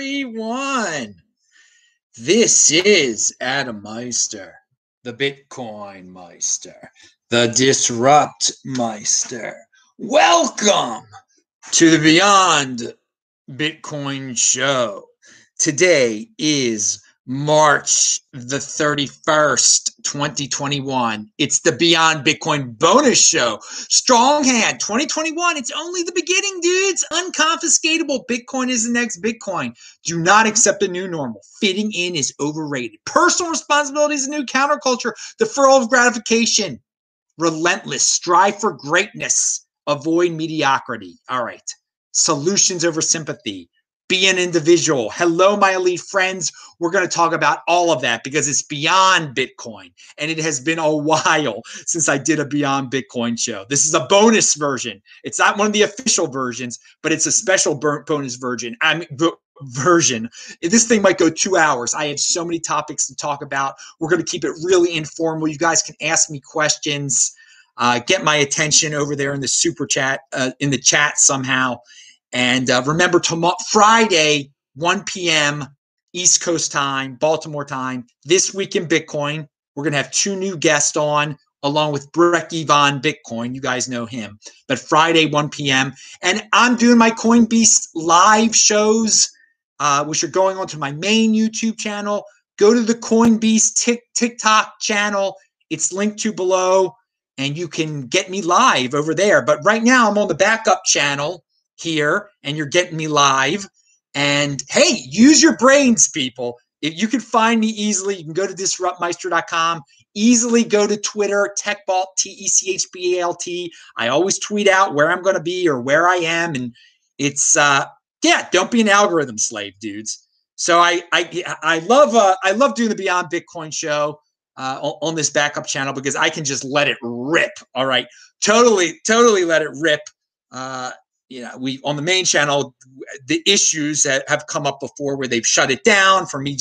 everyone. This is Adam Meister, the Bitcoin Meister, the Disrupt Meister. Welcome to the Beyond Bitcoin Show. Today is March the 31st, 2021. It's the Beyond Bitcoin bonus show. Strong hand 2021. It's only the beginning, dudes. Unconfiscatable. Bitcoin is the next Bitcoin. Do not accept the new normal. Fitting in is overrated. Personal responsibility is a new counterculture. Deferral of gratification. Relentless. Strive for greatness. Avoid mediocrity. All right. Solutions over sympathy be an individual. Hello, my elite friends. We're going to talk about all of that because it's beyond Bitcoin. And it has been a while since I did a Beyond Bitcoin show. This is a bonus version. It's not one of the official versions, but it's a special bonus version. I'm version. This thing might go two hours. I have so many topics to talk about. We're going to keep it really informal. You guys can ask me questions. Uh, get my attention over there in the super chat, uh, in the chat somehow. And uh, remember, tomorrow, Friday, 1 p.m. East Coast time, Baltimore time, this week in Bitcoin, we're going to have two new guests on along with Brekkie Von Bitcoin. You guys know him. But Friday, 1 p.m. And I'm doing my CoinBeast live shows, uh, which are going on to my main YouTube channel. Go to the CoinBeast Tik TikTok channel. It's linked to below, and you can get me live over there. But right now, I'm on the backup channel here and you're getting me live. And hey, use your brains, people. If you can find me easily, you can go to disruptmeister.com. Easily go to Twitter, TechBalt, T E C H B A L T. I always tweet out where I'm going to be or where I am. And it's, uh, yeah, don't be an algorithm slave, dudes. So I I I love uh, I love doing the Beyond Bitcoin show uh, on, this backup channel because I can just let it rip. All right, totally totally let it rip. Uh, you know, we on the main channel, the issues that have come up before where they've shut it down for me.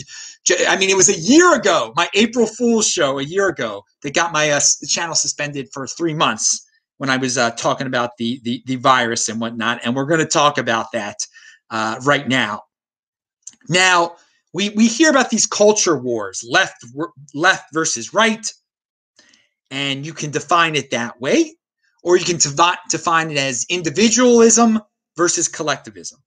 I mean, it was a year ago, my April Fool's show a year ago, that got my uh, channel suspended for three months when I was uh, talking about the, the, the virus and whatnot, and we're going to talk about that uh, right now. Now, we we hear about these culture wars, left left versus right, and you can define it that way or you can define it as individualism versus collectivism.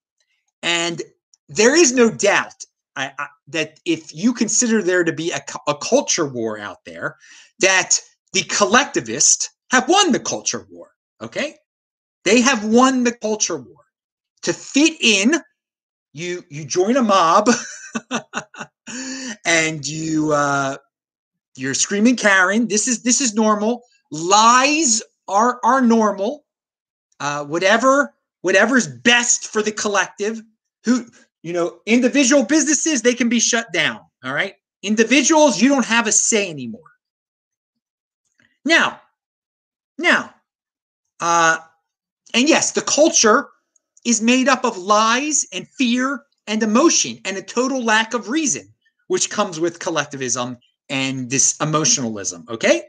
And there is no doubt I, I, that if you consider there to be a, a culture war out there, that the collectivists have won the culture war. Okay, they have won the culture war. To fit in, you you join a mob, and you uh, you're screaming Karen. This is this is normal. Lies are are normal. Uh, whatever whatever's best for the collective. Who you know, individual businesses they can be shut down. All right, individuals you don't have a say anymore. Now, now, uh, and yes, the culture is made up of lies and fear and emotion and a total lack of reason, which comes with collectivism and this emotionalism. Okay.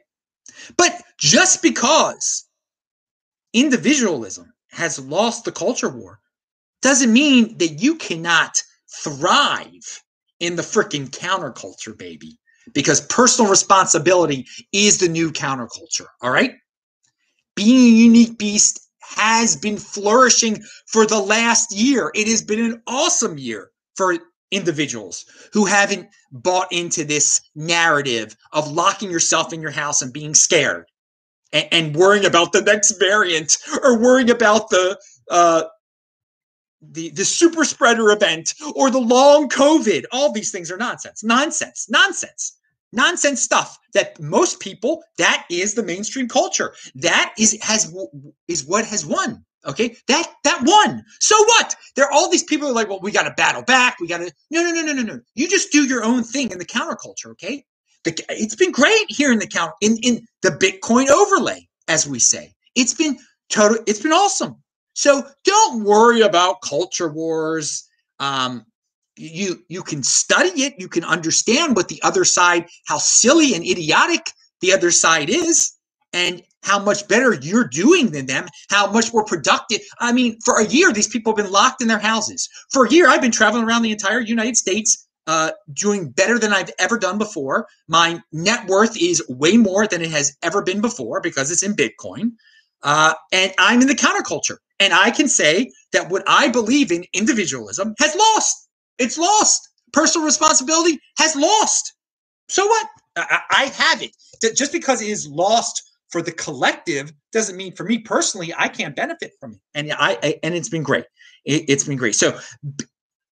But just because individualism has lost the culture war doesn't mean that you cannot thrive in the freaking counterculture, baby. Because personal responsibility is the new counterculture. All right. Being a unique beast has been flourishing for the last year. It has been an awesome year for individuals who haven't bought into this narrative of locking yourself in your house and being scared and, and worrying about the next variant or worrying about the uh, the the super spreader event or the long COVID. All these things are nonsense, nonsense, nonsense, nonsense stuff. That most people that is the mainstream culture. That is has is what has won. Okay, that that won. So what? There are all these people are like, well, we got to battle back. We got to no, no, no, no, no, no. You just do your own thing in the counterculture. Okay, the, it's been great here in the count in in the Bitcoin overlay, as we say. It's been total. It's been awesome. So don't worry about culture wars. Um, you you can study it. You can understand what the other side, how silly and idiotic the other side is, and how much better you're doing than them, how much more productive. I mean, for a year, these people have been locked in their houses. For a year, I've been traveling around the entire United States, uh, doing better than I've ever done before. My net worth is way more than it has ever been before because it's in Bitcoin. Uh, and I'm in the counterculture. And I can say that what I believe in individualism has lost. It's lost. Personal responsibility has lost. So what? I, I have it. Just because it is lost for the collective doesn't mean for me personally I can't benefit from it. And I, I and it's been great. It, has been great. So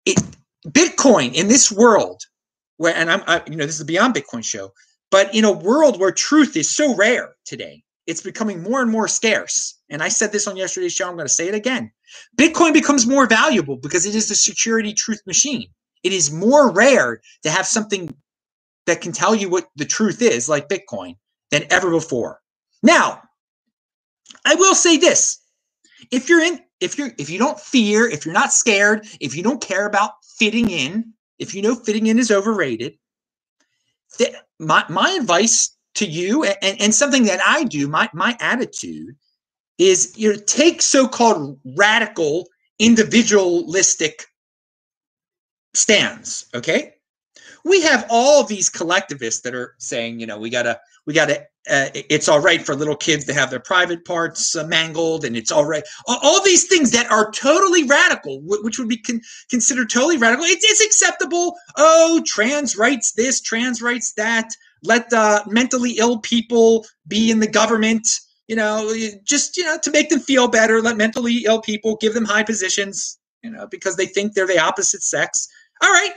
it, Bitcoin in this world where and I'm I, you know this is a beyond Bitcoin show, but in a world where truth is so rare today, it's becoming more and more scarce. And I said this on yesterday's show. I'm going to say it again. Bitcoin becomes more valuable because it is the security truth machine. It is more rare to have something that can tell you what the truth is, like Bitcoin, than ever before. Now, I will say this. If you're in, if you're, if you don't fear, if you're not scared, if you don't care about fitting in, if you know fitting in is overrated, th- my, my advice to you and, and something that I do, my, my attitude is you know, take so-called radical individualistic stands, okay? We have all these collectivists that are saying, you know, we gotta, we gotta uh, it's all right for little kids to have their private parts uh, mangled, and it's all right. All, these things that are totally radical, which would be con- considered totally radical, it's, it's acceptable. Oh, trans rights this, trans rights that. Let uh, mentally ill people be in the government. You know, just you know to make them feel better. Let mentally ill people give them high positions. You know, because they think they're the opposite sex. All right,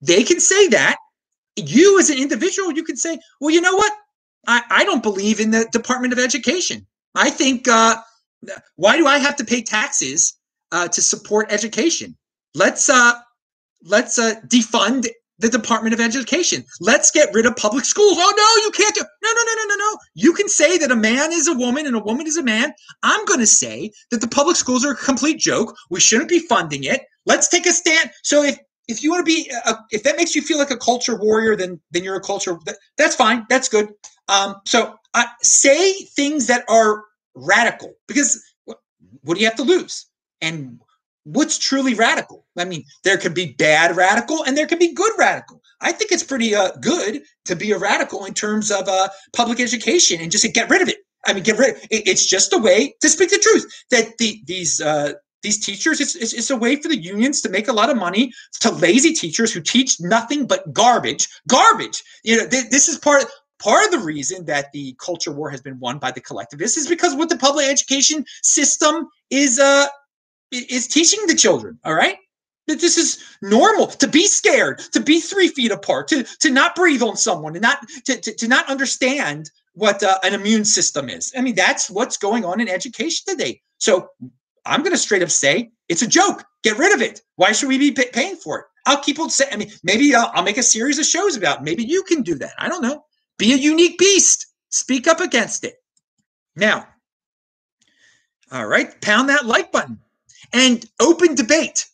they can say that. You as an individual, you can say, well, you know what? I, I don't believe in the Department of Education. I think, uh, why do I have to pay taxes uh, to support education? Let's uh, let's uh, defund the Department of Education. Let's get rid of public schools. Oh no, you can't do. No, no, no, no, no, no. You can say that a man is a woman and a woman is a man. I'm going to say that the public schools are a complete joke. We shouldn't be funding it. Let's take a stand. So if if you want to be, a, if that makes you feel like a culture warrior, then then you're a culture. That, that's fine. That's good. Um, so uh, say things that are radical because what, what do you have to lose? And what's truly radical? I mean, there could be bad radical and there could be good radical. I think it's pretty uh, good to be a radical in terms of uh, public education and just get rid of it. I mean, get rid. It, it's just a way to speak the truth. That the these uh, these teachers, it's, it's, it's, a way for the unions to make a lot of money to lazy teachers who teach nothing but garbage. Garbage. You know, th- this is part part of the reason that the culture war has been won by the collectivists is because what the public education system is uh is teaching the children. All right. That this is normal to be scared, to be three feet apart, to to not breathe on someone, and not to, to, to not understand what uh, an immune system is. I mean, that's what's going on in education today. So I'm going to straight up say it's a joke. Get rid of it. Why should we be paying for it? I'll keep on saying. I mean, maybe I'll, I'll, make a series of shows about. It. Maybe you can do that. I don't know. Be a unique beast. Speak up against it. Now, all right, pound that like button and open debate.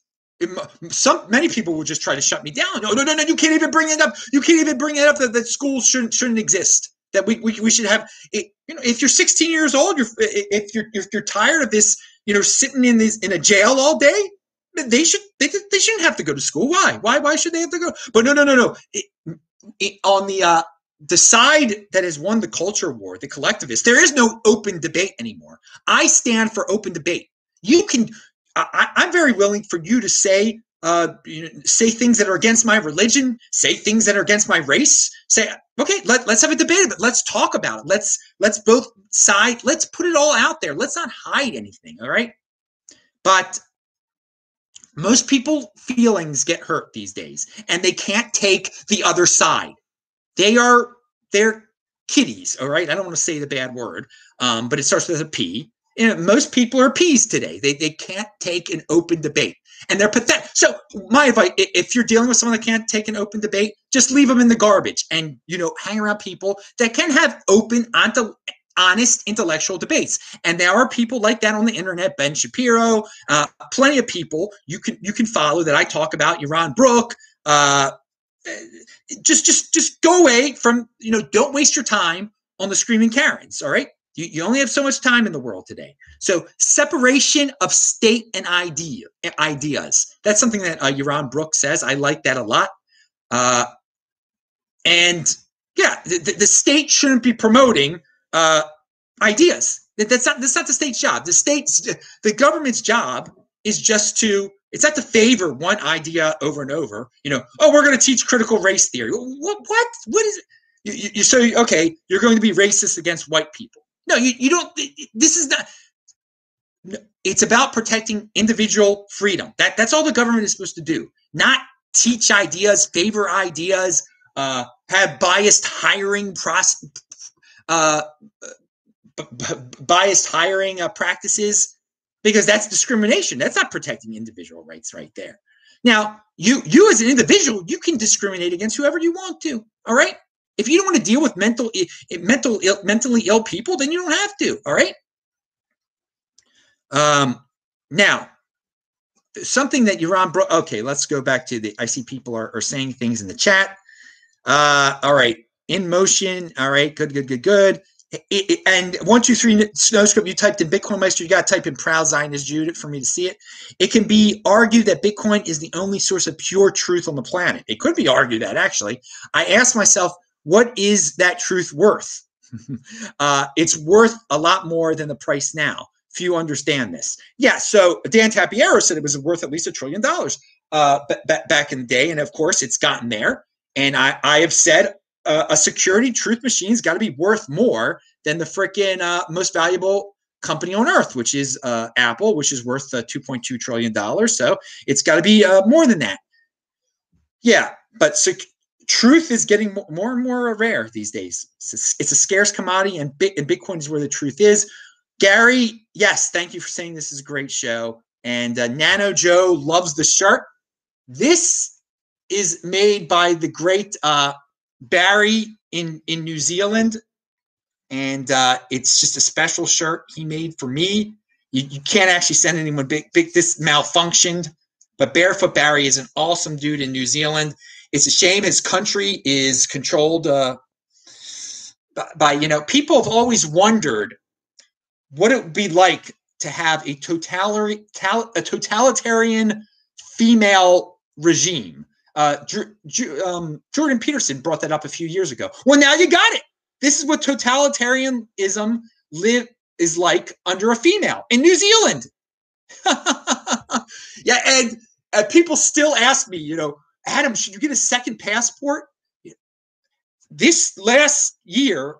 Some many people will just try to shut me down. No, no, no, no. You can't even bring it up. You can't even bring it up that, that schools shouldn't shouldn't exist. That we, we, we should have. It, you know, if you're 16 years old, you're if you're if you're tired of this you know, sitting in these in a jail all day. They should they, they shouldn't have to go to school. Why? Why why should they have to go? But no no no no. It, it, on the uh, the side that has won the culture war, the collectivists, there is no open debate anymore. I stand for open debate. You can. I, I'm very willing for you to say uh, you know, say things that are against my religion, say things that are against my race. Say, okay, let, let's have a debate it. Let's talk about it. Let's let's both side. Let's put it all out there. Let's not hide anything. All right. But most people feelings get hurt these days, and they can't take the other side. They are they're kitties. All right. I don't want to say the bad word, um, but it starts with a P. You know, most people are peas today. They they can't take an open debate and they're pathetic. So my advice: if you're dealing with someone that can't take an open debate, just leave them in the garbage, and you know, hang around people that can have open, onto, honest intellectual debates. And there are people like that on the internet. Ben Shapiro, uh, plenty of people you can you can follow that I talk about. Yaron Brook. Uh, just just just go away from you know. Don't waste your time on the screaming Karens. All right. You, you only have so much time in the world today. So separation of state and idea ideas. That's something that uh, Yaron Brooks says. I like that a lot. Uh, and yeah, the, the state shouldn't be promoting uh, ideas. That's not that's not the state's job. The state's the government's job is just to it's not to favor one idea over and over. You know, oh, we're going to teach critical race theory. What? What? What is it? You, you, so okay? You're going to be racist against white people. No, you, you don't. This is not. It's about protecting individual freedom. That that's all the government is supposed to do. Not teach ideas, favor ideas, uh, have biased hiring process, uh, b- b- biased hiring uh, practices, because that's discrimination. That's not protecting individual rights right there. Now, you you as an individual, you can discriminate against whoever you want to. All right. If you don't want to deal with mental mental Ill, mentally ill people, then you don't have to. All right. Um, now, something that Yaron brought. Okay, let's go back to the. I see people are, are saying things in the chat. Uh, all right, in motion. All right, good, good, good, good. It, it, and one, two, three, Snowscope, you typed in Bitcoin Meister, you got to type in Proud Zionist Jude for me to see it. It can be argued that Bitcoin is the only source of pure truth on the planet. It could be argued that, actually. I asked myself, what is that truth worth? uh, it's worth a lot more than the price now. Few understand this. Yeah, so Dan Tapiero said it was worth at least a trillion dollars uh, b- b- back in the day. And of course, it's gotten there. And I, I have said uh, a security truth machine's got to be worth more than the freaking uh, most valuable company on earth, which is uh, Apple, which is worth uh, $2.2 trillion. So it's got to be uh, more than that. Yeah, but sec- truth is getting more and more rare these days. It's a, it's a scarce commodity, and, Bit- and Bitcoin is where the truth is. Gary, yes, thank you for saying this is a great show. And uh, Nano Joe loves the shirt. This is made by the great uh, Barry in in New Zealand, and uh, it's just a special shirt he made for me. You, you can't actually send anyone big. Big this malfunctioned, but Barefoot Barry is an awesome dude in New Zealand. It's a shame his country is controlled uh, by, you know people have always wondered what it would be like to have a totalitarian a totalitarian female regime uh, um, Jordan Peterson brought that up a few years ago. Well, now you got it. This is what totalitarianism live is like under a female in New Zealand. yeah, and uh, people still ask me, you know, Adam, should you get a second passport? This last year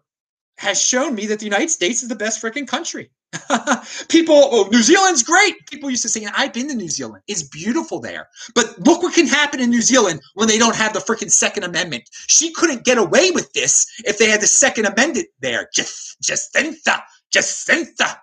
has shown me that the United States is the best freaking country. People, oh, New Zealand's great. People used to say, I've been to New Zealand. It's beautiful there. But look what can happen in New Zealand when they don't have the freaking Second Amendment. She couldn't get away with this if they had the Second Amendment there. Just, Jacinda, Jacinda.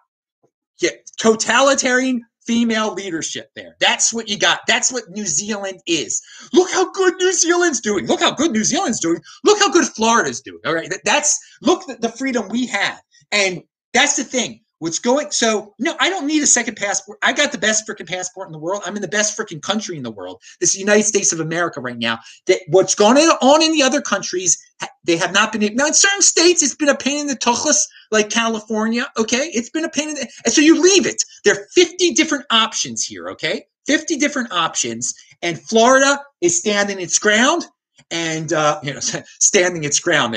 Yeah, totalitarian female leadership there. That's what you got. That's what New Zealand is. Look how good New Zealand's doing. Look how good New Zealand's doing. Look how good Florida's doing. All right. That's look the freedom we have. And that's the thing. What's going so no, I don't need a second passport. I got the best freaking passport in the world. I'm in the best freaking country in the world. This United States of America right now. That what's going on in the other countries, they have not been now in certain states, it's been a pain in the tuchus, like California. Okay. It's been a pain in the and so you leave it. There are 50 different options here, okay? 50 different options. And Florida is standing its ground and uh, you know standing its ground.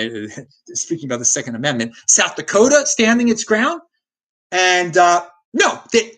Speaking about the Second Amendment, South Dakota standing its ground. And uh, no, the,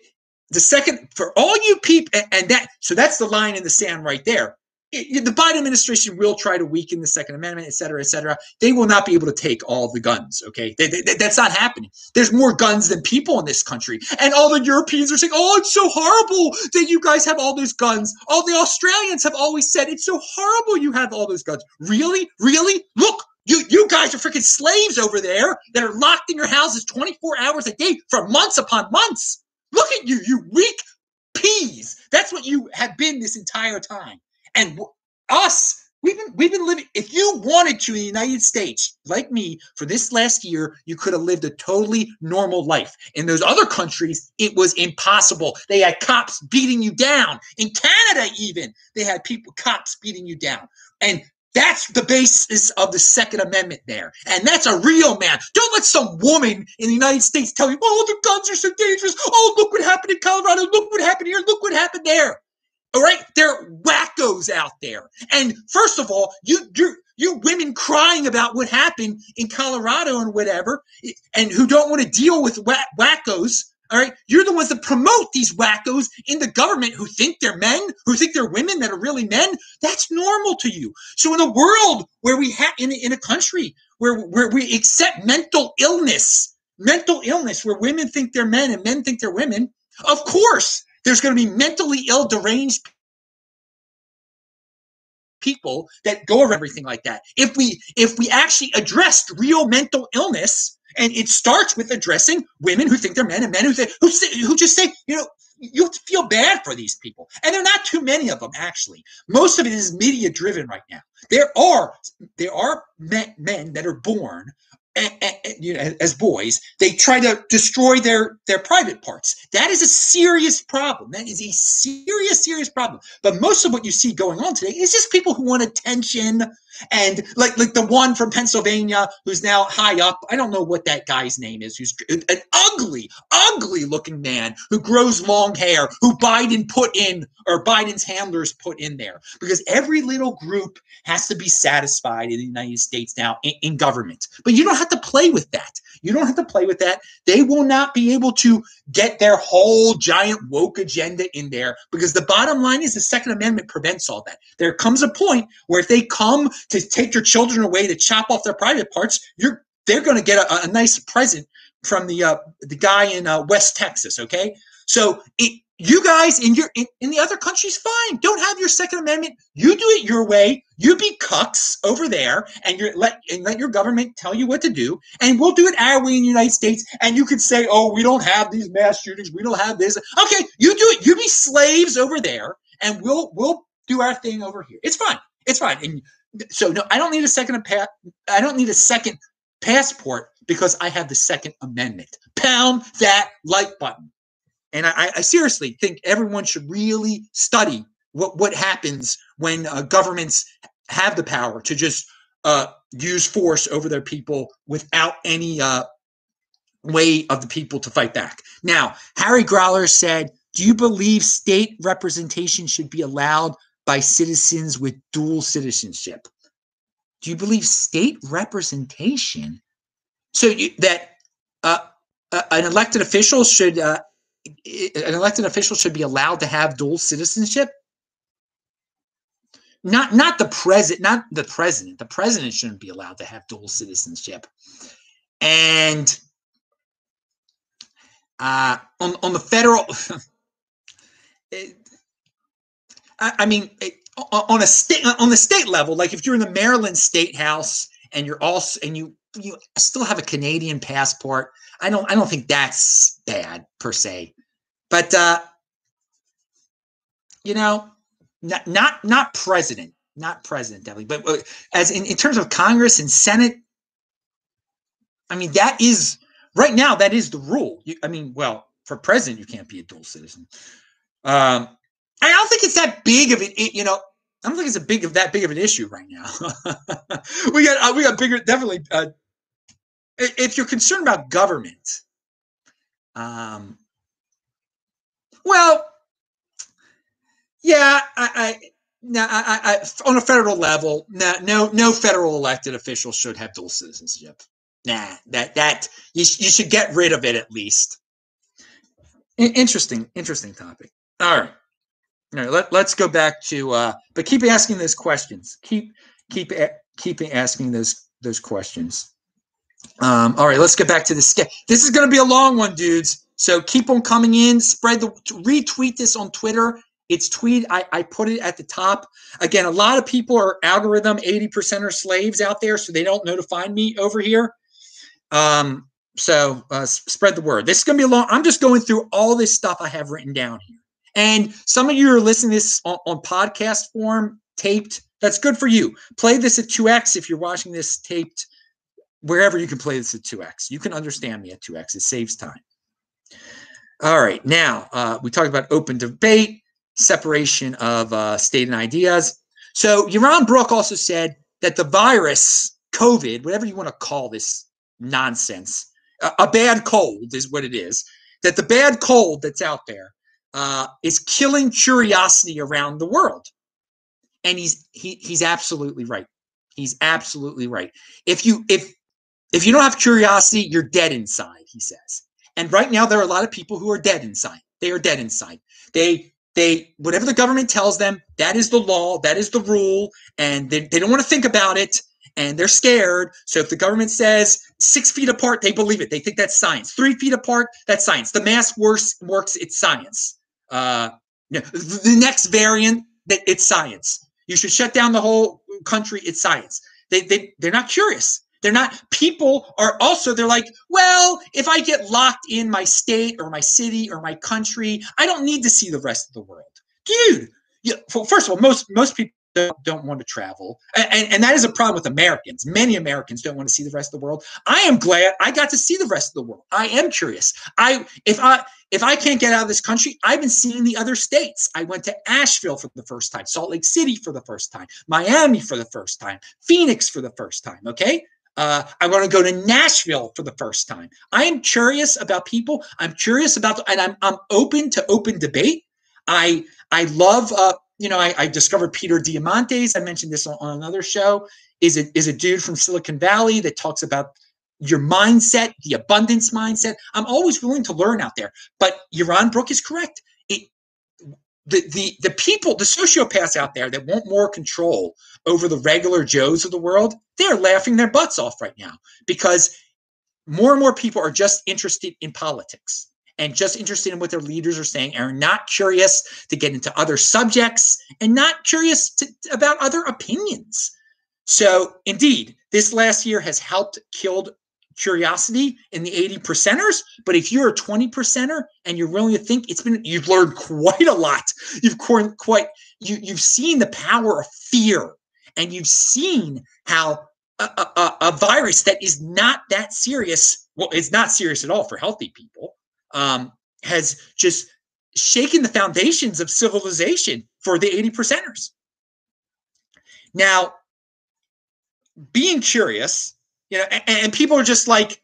the second for all you people, and that so that's the line in the sand right there. It, the Biden administration will try to weaken the Second Amendment, et cetera, et cetera. They will not be able to take all the guns. Okay, they, they, that's not happening. There's more guns than people in this country, and all the Europeans are saying, "Oh, it's so horrible that you guys have all those guns." All the Australians have always said, "It's so horrible you have all those guns." Really, really, look, you, you guys are freaking slaves over there that are locked in your houses 24 hours a day for months upon months. Look at you, you weak peas. That's what you have been this entire time. And us, we've been we've been living. If you wanted to in the United States, like me, for this last year, you could have lived a totally normal life. In those other countries, it was impossible. They had cops beating you down. In Canada, even they had people cops beating you down. And That's the basis of the Second Amendment there. And that's a real man. Don't let some woman in the United States tell you, oh, the guns are so dangerous. Oh, look what happened in Colorado. Look what happened here. Look what happened there. All right, there are wackos out there. And first of all, you you you women crying about what happened in Colorado and whatever, and who don't want to deal with wackos. All right, you're the ones that promote these wackos in the government who think they're men, who think they're women that are really men. That's normal to you. So in a world where we have in, in a country where where we accept mental illness, mental illness, where women think they're men and men think they're women, of course there's going to be mentally ill, deranged people that go over everything like that. If we if we actually addressed real mental illness, and it starts with addressing women who think they're men and men who say, who who just say, you know, you feel bad for these people, and there are not too many of them actually. Most of it is media driven right now. There are there are men that are born Eh, eh, eh, you know, as boys, they try to destroy their their private parts. That is a serious problem. That is a serious, serious problem. But most of what you see going on today is just people who want attention and like like the one from Pennsylvania who's now high up. I don't know what that guy's name is. Who's an ugly, ugly looking man who grows long hair. Who Biden put in or Biden's handlers put in there because every little group has to be satisfied in the United States now in, in government. But you don't have to play with that. You don't have to play with that. They will not be able to get their whole giant woke agenda in there because the bottom line is the Second Amendment prevents all that. There comes a point where if they come to take your children away to chop off their private parts, you're they're going to get a, a, nice present from the uh, the guy in uh, West Texas. Okay, so it, you guys in your in, in, the other countries, fine. Don't have your Second Amendment. You do it your way. You be cucks over there, and you let and let your government tell you what to do, and we'll do it our way in the United States. And you could say, "Oh, we don't have these mass shootings. We don't have this." Okay, you do it. You be slaves over there, and we'll we'll do our thing over here. It's fine. It's fine. And so no, I don't need a second I don't need a second passport because I have the Second Amendment. Pound that like button. And I, I seriously think everyone should really study what, what happens when uh, governments have the power to just uh, use force over their people without any uh, way of the people to fight back. Now, Harry Growler said, Do you believe state representation should be allowed by citizens with dual citizenship? Do you believe state representation? So you, that uh, uh, an elected official should uh, an elected official should be allowed to have dual citizenship? Not not the president not the president. The president shouldn't be allowed to have dual citizenship. And uh, on on the federal it, I, I, mean it, on a state on the state level like if you're in the Maryland state house and you're also and you you still have a Canadian passport I don't I don't think that's bad per se but uh, you know, not not not president, not president, definitely, but uh, as in, in terms of Congress and Senate, I mean that is right now that is the rule. You, I mean, well, for president you can't be a dual citizen. Um, I don't think it's that big of an you know. I don't think it's a big of that big of an issue right now. we got uh, we got bigger definitely. Uh, if you're concerned about government, um, well, yeah, I, I no, I, I, on a federal level, no, no, no federal elected official should have dual citizenship. Nah, that that you, you should get rid of it at least. Interesting, interesting topic. All right, all right. Let, let's go back to, uh, but keep asking those questions. Keep keep keep asking those those questions. Um, all right, let's get back to the sketch. This is going to be a long one, dudes. So keep on coming in. Spread the retweet this on Twitter. It's tweet. I, I put it at the top. Again, a lot of people are algorithm 80% are slaves out there, so they don't know to find me over here. Um, so uh, spread the word. This is going to be a long. I'm just going through all this stuff I have written down here. And some of you are listening this on, on podcast form, taped. That's good for you. Play this at 2x if you're watching this taped wherever you can play this at 2x. You can understand me at 2x. It saves time. All right. Now, uh, we talked about open debate, separation of uh, state and ideas. So, Yaron Brook also said that the virus, COVID, whatever you want to call this nonsense, a, a bad cold is what it is, that the bad cold that's out there uh, is killing curiosity around the world. And he's he, he's absolutely right. He's absolutely right. If you if if you don't have curiosity, you're dead inside, he says. And right now there are a lot of people who are dead inside. They are dead inside. They they whatever the government tells them, that is the law, that is the rule, and they, they don't want to think about it and they're scared. So if the government says six feet apart, they believe it. They think that's science. Three feet apart, that's science. The mask works, works it's science. Uh, you the next variant, that it's science. You should shut down the whole country. It's science. They, they, they're not curious. They're not, people are also, they're like, well, if I get locked in my state or my city or my country, I don't need to see the rest of the world. Dude, yeah, well, first of all, most, most people don't, want to travel. And, and that is a problem with Americans. Many Americans don't want to see the rest of the world. I am glad I got to see the rest of the world. I am curious. I if I if I can't get out of this country, I've been seeing the other states. I went to Asheville for the first time, Salt Lake City for the first time, Miami for the first time, Phoenix for the first time. Okay. Uh, I want to go to Nashville for the first time. I am curious about people. I'm curious about, and I'm I'm open to open debate. I I love uh, you know, I, I, discovered Peter Diamandis. I mentioned this on, on, another show. Is a, is a dude from Silicon Valley that talks about your mindset, the abundance mindset. I'm always willing to learn out there. But Yaron Brook is correct. It, the, the, the people, the sociopaths out there that want more control over the regular Joes of the world, they're laughing their butts off right now because more and more people are just interested in politics and just interested in what their leaders are saying and are not curious to get into other subjects and not curious to, about other opinions. So, indeed, this last year has helped killed curiosity in the 80 percenters. But if you're a 20 percenter and you're willing to think, it's been you've learned quite a lot. You've quite you you've seen the power of fear, and you've seen how a, a, a virus that is not that serious. Well, it's not serious at all for healthy people um, has just shaken the foundations of civilization for the 80 percenters. Now, being curious, you know, and, and people are just like,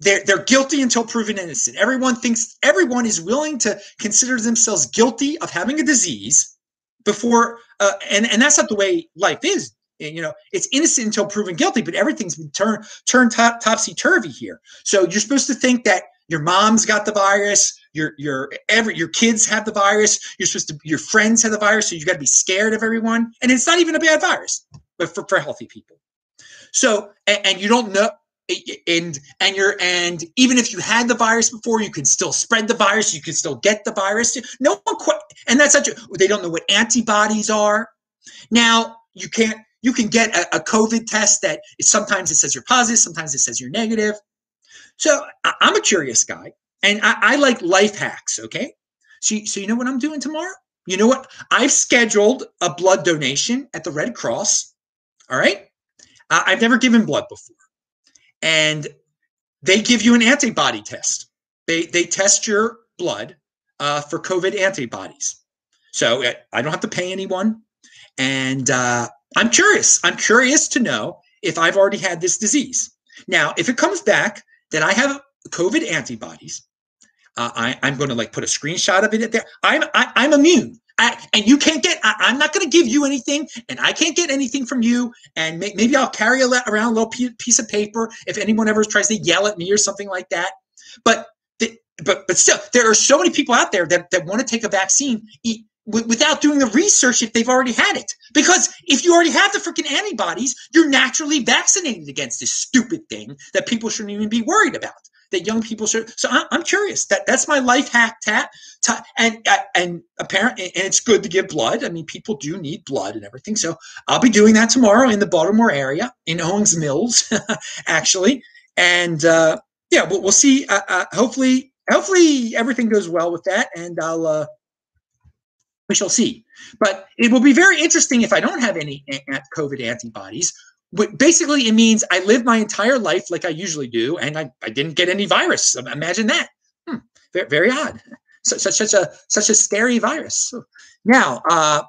they're they're guilty until proven innocent. Everyone thinks everyone is willing to consider themselves guilty of having a disease before, uh, and and that's not the way life is. You know, it's innocent until proven guilty, but everything's been turned turned top, topsy turvy here. So you're supposed to think that your mom's got the virus. Your your every your kids have the virus. You're supposed to your friends have the virus so you got to be scared of everyone. And it's not even a bad virus but for, for healthy people. So and, and you don't know and and you're and even if you had the virus before you can still spread the virus. You can still get the virus. No one quite and that's such a they don't know what antibodies are. Now you can't you can get a, a covid test that sometimes it says you're positive sometimes it says you're negative so I, am a curious guy, and I, I like life hacks. Okay, so so you know what I'm doing tomorrow? You know what? I've scheduled a blood donation at the Red Cross. All right, uh, I've never given blood before, and they give you an antibody test. They they test your blood uh, for COVID antibodies. So uh, I don't have to pay anyone, and uh, I'm curious. I'm curious to know if I've already had this disease. Now, if it comes back that I have COVID antibodies. Uh, I, am going to like put a screenshot of it there. I'm I, am i am immune. I, and you can't get. I, am not going to give you anything, and I can't get anything from you. And may, maybe I'll carry a, around a little piece of paper if anyone ever tries to yell at me or something like that. But the, but but still, there are so many people out there that that want to take a vaccine without doing the research if they've already had it. Because if you already have the freaking antibodies, you're naturally vaccinated against this stupid thing that people shouldn't even be worried about. That young people should. So I'm, curious. That that's my life hack. Tat, and uh, and apparently, and it's good to give blood. I mean, people do need blood and everything. So I'll be doing that tomorrow in the Baltimore area in Owings Mills, actually. And uh, yeah, we'll, we'll see. Uh, uh, hopefully, hopefully everything goes well with that, and I'll uh, we shall see. But it will be very interesting if I don't have any COVID antibodies. Basically, it means I live my entire life like I usually do, and I, I didn't get any virus. Imagine that. Hmm, very, very odd. Such, such, such a such a scary virus. Now, uh,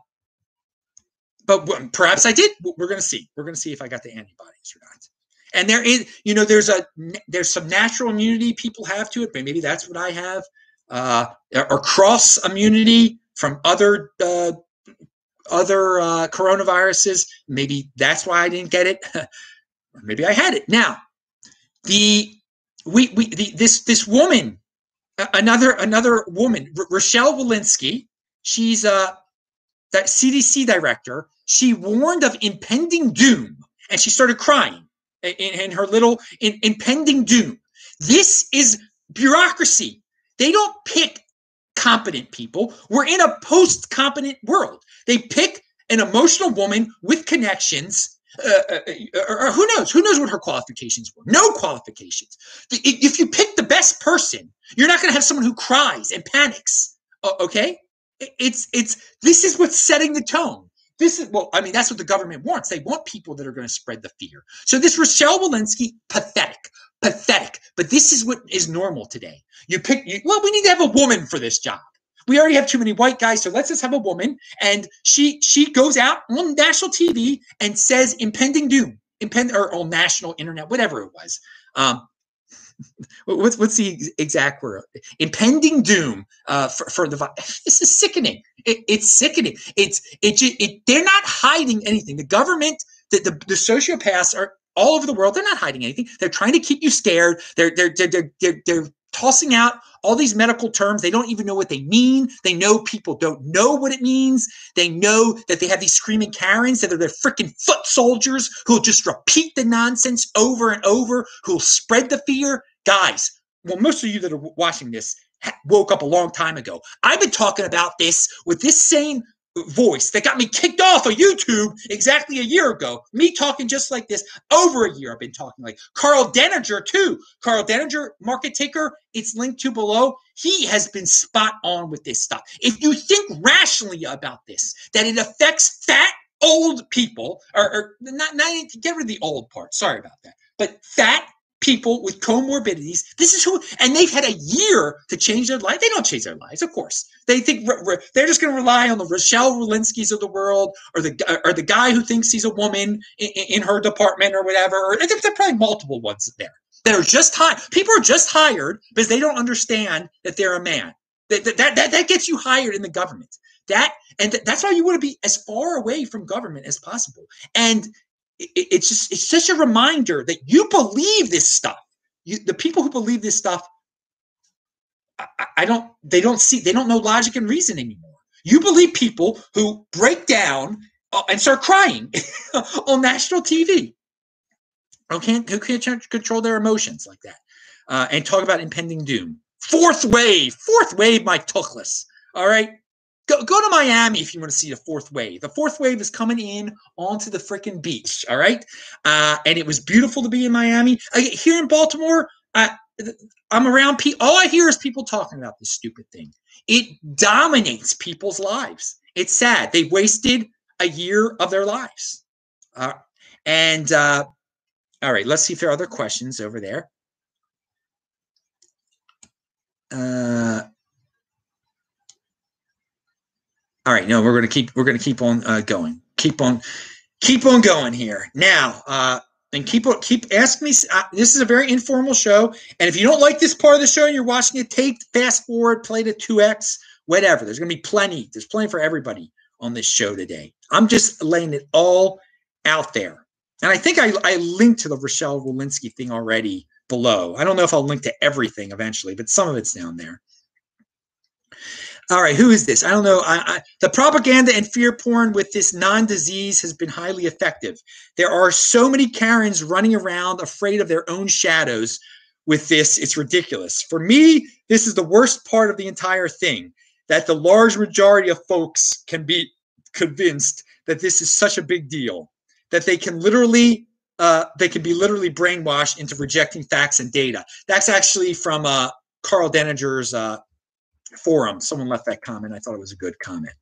but perhaps I did. We're going to see. We're going to see if I got the antibodies or not. And there is, you know, there's a there's some natural immunity people have to it, but maybe that's what I have, uh, or cross immunity from other uh, other uh, coronaviruses. Maybe that's why I didn't get it. maybe I had it. Now, the we we the, this this woman, another another woman, R- Rochelle Walensky. She's a that CDC director. She warned of impending doom, and she started crying in, in her little in, impending doom. This is bureaucracy. They don't pick competent people. We're in a post competent world. They pick an emotional woman with connections. Uh, uh, uh, or, or who knows? Who knows what her qualifications were? No qualifications. If you pick the best person, you're not going to have someone who cries and panics. Okay? It's it's this is what's setting the tone. This is well, I mean, that's what the government wants. They want people that are going to spread the fear. So this Rochelle Walensky, pathetic, pathetic. But this is what is normal today. You pick, you, well, we need to have a woman for this job. We already have too many white guys, so let's just have a woman. And she she goes out on national TV and says impending doom, impend or on national internet, whatever it was. Um, what's what's the exact word? Impending doom uh, for for the this is sickening. It, it's sickening. It's it, it they're not hiding anything. The government, the, the the sociopaths are all over the world. They're not hiding anything. They're trying to keep you scared. They're they're they're they're, they're, they're tossing out all these medical terms. They don't even know what they mean. They know people don't know what it means. They know that they have these screaming Karens that are their freaking foot soldiers who'll just repeat the nonsense over and over, who'll spread the fear. Guys, well, most of you that are watching this woke up a long time ago. I've been talking about this with this same voice that got me kicked off of YouTube exactly a year ago. Me talking just like this over a year. I've been talking like Karl Denninger too. Karl Denninger, Market Ticker, it's linked to below. He has been spot on with this stuff. If you think rationally about this, that it affects fat old people, or, or not, not get rid of the old part. Sorry about that. But fat people with comorbidities. This is who, and they've had a year to change their life. They don't change their lives, of course. They think re, re, they're just going to rely on the Rochelle Walenskys of the world, or the or the guy who thinks he's a woman in, in her department, or whatever. Or there are probably multiple ones there that are just hired. People are just hired because they don't understand that they're a man. That that that, that gets you hired in the government. That and th- that's why you want to be as far away from government as possible. And it, it's just it's such a reminder that you believe this stuff. You, the people who believe this stuff, I, I don't. They don't see. They don't know logic and reason anymore. You believe people who break down uh, and start crying on national TV. Who can't who can't control their emotions like that, uh, and talk about impending doom. Fourth wave, fourth wave, Mike Tookless. All right, Go, go to Miami if you want to see the fourth wave. The fourth wave is coming in onto the freaking beach. All right. Uh, and it was beautiful to be in Miami. Uh, here in Baltimore, uh, I'm around people. All I hear is people talking about this stupid thing. It dominates people's lives. It's sad. They wasted a year of their lives. Uh, and uh, all right, let's see if there are other questions over there. Uh, All right, no, we're gonna keep we're gonna keep on uh, going. Keep on keep on going here. Now, uh, and keep keep ask me. Uh, this is a very informal show, and if you don't like this part of the show, and you're watching it take fast forward, play to two x, whatever. There's gonna be plenty. There's plenty for everybody on this show today. I'm just laying it all out there, and I think I I linked to the Rochelle Walensky thing already below. I don't know if I'll link to everything eventually, but some of it's down there. All right, who is this? I don't know. I, I, the propaganda and fear porn with this non disease has been highly effective. There are so many Karens running around afraid of their own shadows with this. It's ridiculous. For me, this is the worst part of the entire thing that the large majority of folks can be convinced that this is such a big deal that they can literally uh, they can be literally brainwashed into rejecting facts and data. That's actually from uh, Karl Denninger's uh, forum. Someone left that comment. I thought it was a good comment.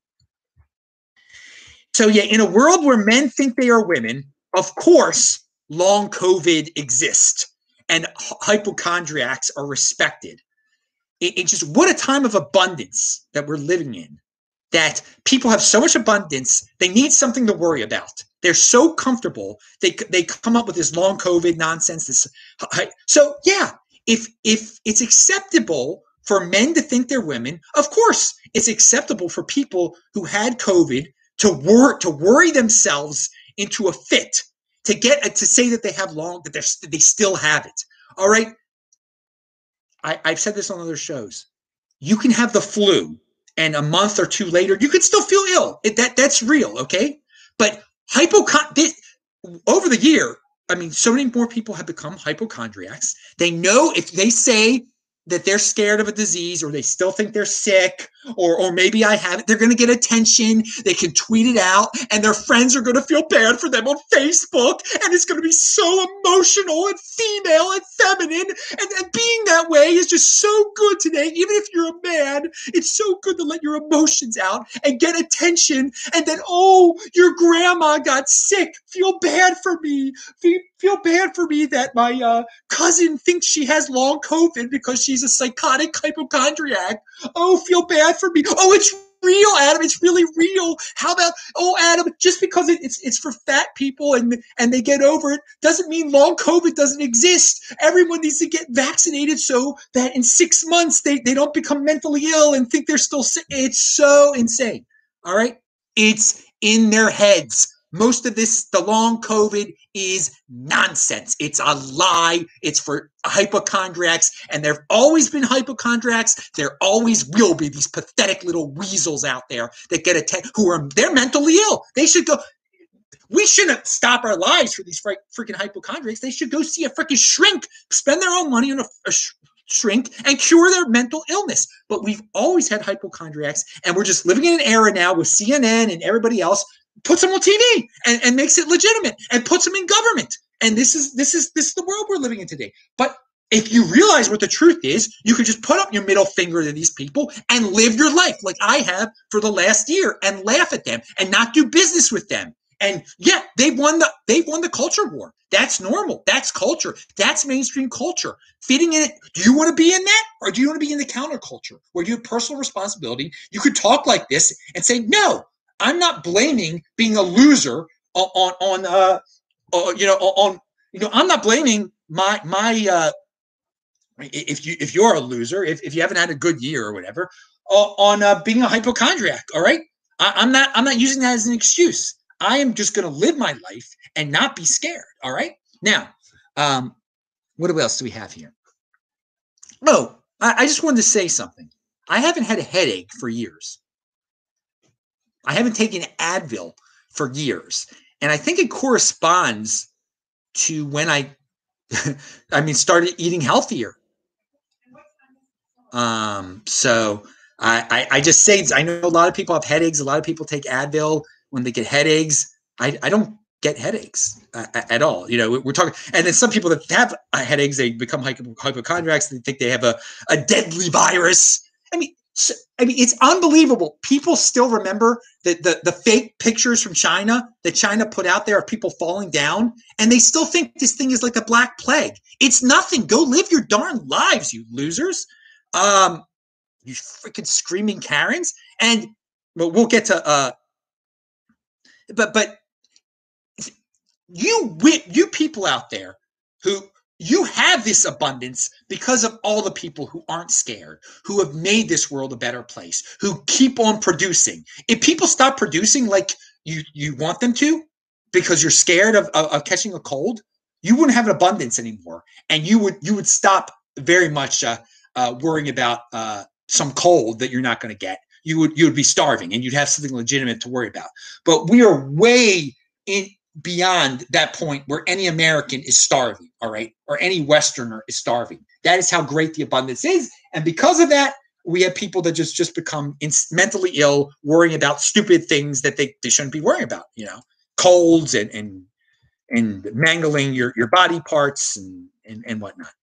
So, yeah, in a world where men think they are women, of course, long COVID exists and hypochondriacs are respected. It, it just, what a time of abundance that we're living in. that people have so much abundance, they need something to worry about. They're so comfortable. They they come up with this long COVID nonsense. This so yeah. If if it's acceptable for men to think they're women, of course it's acceptable for people who had COVID to work to worry themselves into a fit to get to say that they have long that they're they still have it. All right. I, I've said this on other shows. You can have the flu, and a month or two later, you can still feel ill. It, that that's real, okay? But hypochon over the year, I mean, so many more people have become hypochondriacs. They know if they say that they're scared of a disease or they still think they're sick or or maybe I have it, they're going to get attention. They can tweet it out and their friends are going to feel bad for them on Facebook and it's going to be so emotional and female and feminine and, and being that way is just so good today. Even if you're a man, it's so good to let your emotions out and get attention and then oh, your grandma got sick. Feel bad for me. Feel, feel bad for me that my uh, cousin thinks she has long COVID because she's a psychotic hypochondriac. Oh, feel bad for me. Oh, it's real, Adam. It's really real. How about oh, Adam? Just because it, it's it's for fat people and and they get over it doesn't mean long COVID doesn't exist. Everyone needs to get vaccinated so that in six months they they don't become mentally ill and think they're still sick. It's so insane. All right, it's in their heads. Most of this, the long COVID is nonsense. It's a lie. It's for hypochondriacs, and there've always been hypochondriacs. There always will be these pathetic little weasels out there that get attacked who are they're mentally ill. They should go. We shouldn't stop our lives for these freaking hypochondriacs. They should go see a freaking shrink, spend their own money on a, a sh- shrink and cure their mental illness. But we've always had hypochondriacs, and we're just living in an era now with CNN and everybody else puts them on TV and, and makes it legitimate and puts them in government. And this is this is this is the world we're living in today. But if you realize what the truth is, you can just put up your middle finger to these people and live your life like I have for the last year and laugh at them and not do business with them. And yeah, they've won the they've won the culture war. That's normal. That's culture. That's mainstream culture. Fitting in it. Do you want to be in that? Or do you want to be in the counterculture where you have personal responsibility? You could talk like this and say, no, I'm not blaming being a loser on on, uh, uh, you know on you know I'm not blaming my my uh, if you if you're a loser if, if you haven't had a good year or whatever uh, on uh, being a hypochondriac. All right, I, I'm not I'm not using that as an excuse. I am just going to live my life and not be scared. All right. Now, um, what else do we have here? Oh, I, I just wanted to say something. I haven't had a headache for years. I haven't taken Advil for years. And I think it corresponds to when I I mean started eating healthier. Um, so I, I, I just say I know a lot of people have headaches. A lot of people take Advil when they get headaches. I, I don't get headaches uh, at all. You know, we're talking, and then some people that have headaches, they become hypochondriacs. They think they have a, a deadly virus. I mean, I mean, it's unbelievable. People still remember the, the, the fake pictures from China that China put out there of people falling down, and they still think this thing is like a Black Plague. It's nothing. Go live your darn lives, you losers. Um, you freaking screaming Karens. And but we'll get to uh, but but you wit you people out there who you have this abundance because of all the people who aren't scared, who have made this world a better place, who keep on producing. If people stop producing like you you want them to, because you're scared of, of, of catching a cold, you wouldn't have an abundance anymore, and you would you would stop very much uh, uh, worrying about uh, some cold that you're not going to get. You would you would be starving, and you'd have something legitimate to worry about. But we are way in beyond that point where any American is starving, all right, or any Westerner is starving. That is how great the abundance is, and because of that, we have people that just just become mentally ill, worrying about stupid things that they, they shouldn't be worrying about. You know, colds and and and mangling your your body parts and and, and whatnot.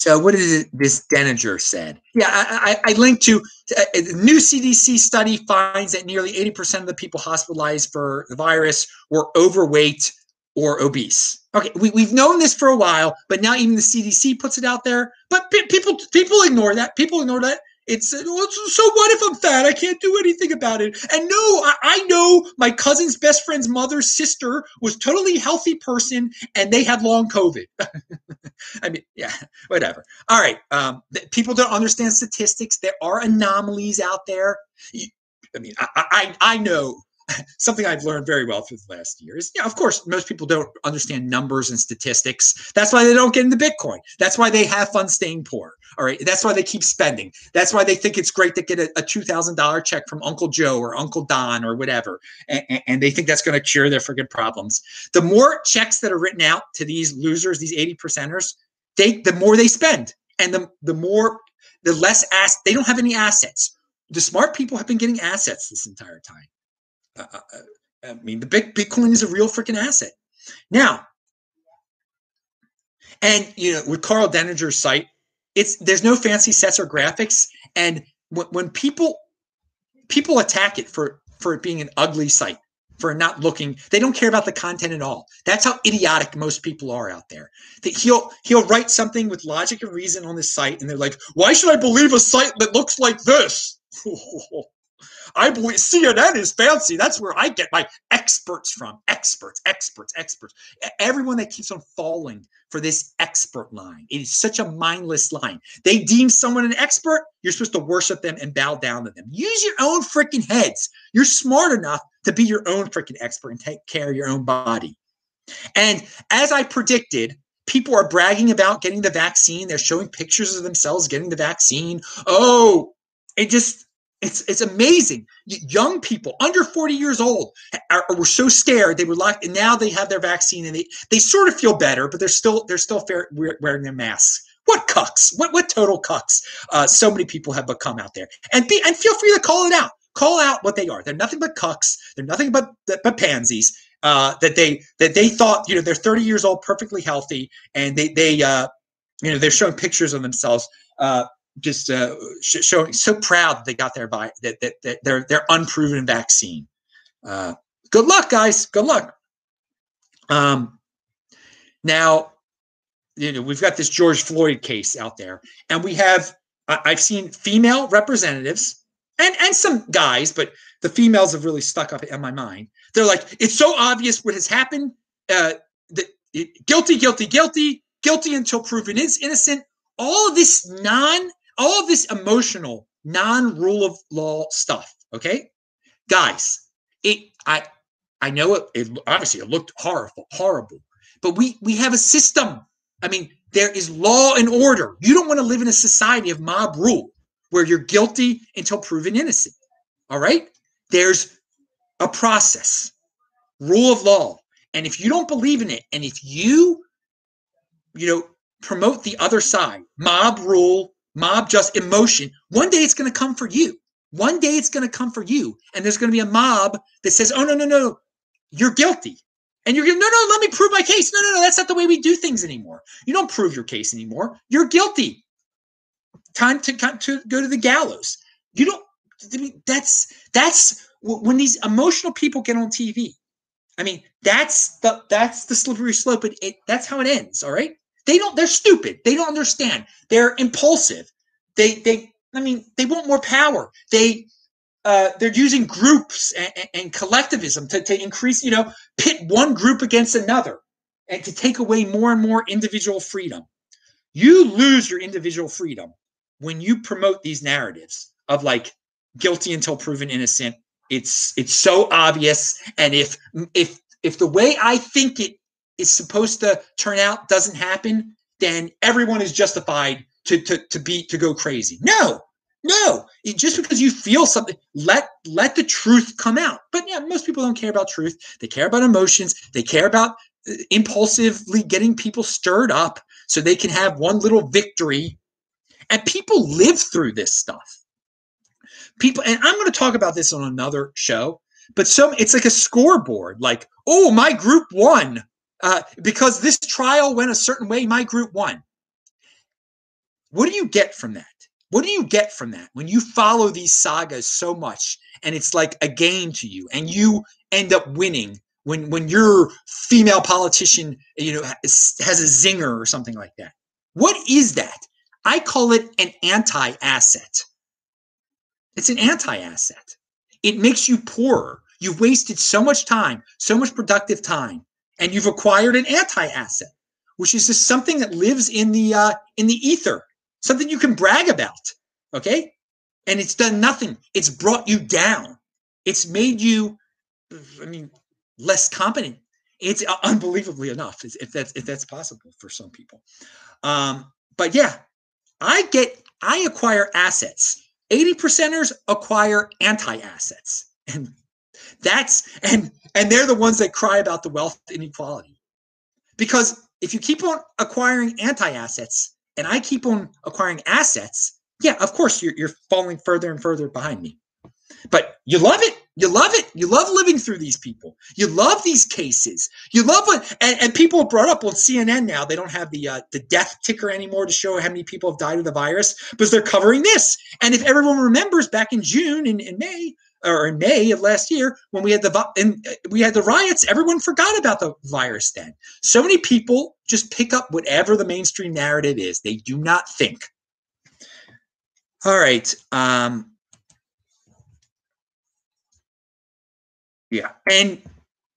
So what did this Denninger said? Yeah, I, I, I linked to uh, a new CDC study finds that nearly 80% of the people hospitalized for the virus were overweight or obese. Okay, we, we've known this for a while, but now even the CDC puts it out there. But people people ignore that. People ignore that. It's so what if I'm fat? I can't do anything about it. And no, I, I know my cousin's best friend's mother's sister was totally healthy person, and they had long COVID. I mean, yeah, whatever. All right, um, people don't understand statistics. There are anomalies out there. I mean, I, I, I know something I've learned very well through the last year is, yeah, of course, most people don't understand numbers and statistics. That's why they don't get into Bitcoin. That's why they have fun staying poor. All right. That's why they keep spending. That's why they think it's great to get a, a $2,000 check from Uncle Joe or Uncle Don or whatever. And, and they think that's going to cure their freaking problems. The more checks that are written out to these losers, these 80 percenters, they, the more they spend. And the, the more, the less ass, they don't have any assets. The smart people have been getting assets this entire time. Uh, uh, uh, I mean, the big Bitcoin is a real freaking asset. Now, and you know, with Karl Denninger's site, it's there's no fancy sets or graphics, and when, when people people attack it for for it being an ugly site, for not looking, they don't care about the content at all. That's how idiotic most people are out there. That he'll he'll write something with logic and reason on this site, and they're like, "Why should I believe a site that looks like this?" I believe CNN is fancy. That's where I get my experts from. Experts, experts, experts. Everyone that keeps on falling for this expert line. It is such a mindless line. They deem someone an expert, you're supposed to worship them and bow down to them. Use your own freaking heads. You're smart enough to be your own freaking expert and take care of your own body. And as I predicted, people are bragging about getting the vaccine. They're showing pictures of themselves getting the vaccine. Oh, it just it's it's amazing. Young people under 40 years old are, were so scared they were locked, and now they have their vaccine and they they sort of feel better, but they're still they're still wearing their masks. What cucks? What what total cucks? Uh, so many people have become out there, and be and feel free to call it out. Call out what they are. They're nothing but cucks. They're nothing but but pansies. Uh, that they that they thought you know they're 30 years old, perfectly healthy, and they they uh, you know they're showing pictures of themselves. Uh, just uh, sh- showing so proud that they got their by that, that, that their their unproven vaccine. Uh, good luck, guys. Good luck. Um, now, you know we've got this George Floyd case out there, and we have I've seen female representatives and and some guys, but the females have really stuck up in my mind. They're like, it's so obvious what has happened. Uh, that guilty, guilty, guilty, guilty until proven is innocent. All this non all of this emotional non-rule of law stuff okay? Guys it i i know it, it obviously it looked horrible horrible but we we have a system. I mean there is law and order. You don't want to live in a society of mob rule where you're guilty until proven innocent all right? There's a process rule of law and if you don't believe in it and if you you know promote the other side mob rule mob just emotion. One day it's going to come for you. One day it's going to come for you. And there's going to be a mob that says, oh, no, no, no, you're guilty. And you're going, no, no, let me prove my case. No, no, no, that's not the way we do things anymore. You don't prove your case anymore. You're guilty. Time to, to go to the gallows. You don't, that's, that's when these emotional people get on TV. I mean, that's the, that's the slippery slope. It, it that's how it ends. All right. They don't, they're stupid. They don't understand. They're impulsive. They, they, I mean, they want more power. They, uh, they're using groups and, and collectivism to, to increase, you know, pit one group against another and to take away more and more individual freedom. You lose your individual freedom when you promote these narratives of like guilty until proven innocent. It's it's so obvious, and if if if the way I think it is supposed to turn out doesn't happen, then everyone is justified to to to be to go crazy. No, no. Just because you feel something, let let the truth come out. But yeah, most people don't care about truth. They care about emotions. They care about uh, impulsively getting people stirred up so they can have one little victory. And people live through this stuff. People, and I'm going to talk about this on another show. But so it's like a scoreboard. Like, oh, my group won uh, because this trial went a certain way, my group won. What do you get from that? What do you get from that when you follow these sagas so much and it's like a game to you and you end up winning when when your female politician you know has, a zinger or something like that? What is that? I call it an anti-asset. It's an anti-asset. It makes you poorer. You've wasted so much time, so much productive time, and you've acquired an anti-asset, which is just something that lives in the uh, in the ether, something you can brag about. Okay, and it's done nothing. It's brought you down. It's made you, I mean, less competent. It's unbelievably enough, if that's if that's possible for some people. Um, but yeah, I get I acquire assets. 80 percenters acquire anti-assets. And that's and and they're the ones that cry about the wealth inequality. Because if you keep on acquiring anti-assets and I keep on acquiring assets, yeah, of course you're you're falling further and further behind me. But you love it. You love it. You love living through these people. You love these cases. You love what and, and people brought up on CNN now. They don't have the uh, the death ticker anymore to show how many people have died of the virus because they're covering this. And if everyone remembers back in June and in May, or in May of last year when we had the and uh, we had the riots, everyone forgot about the virus then. So many people just pick up whatever the mainstream narrative is. They do not think. All right. Um Yeah. And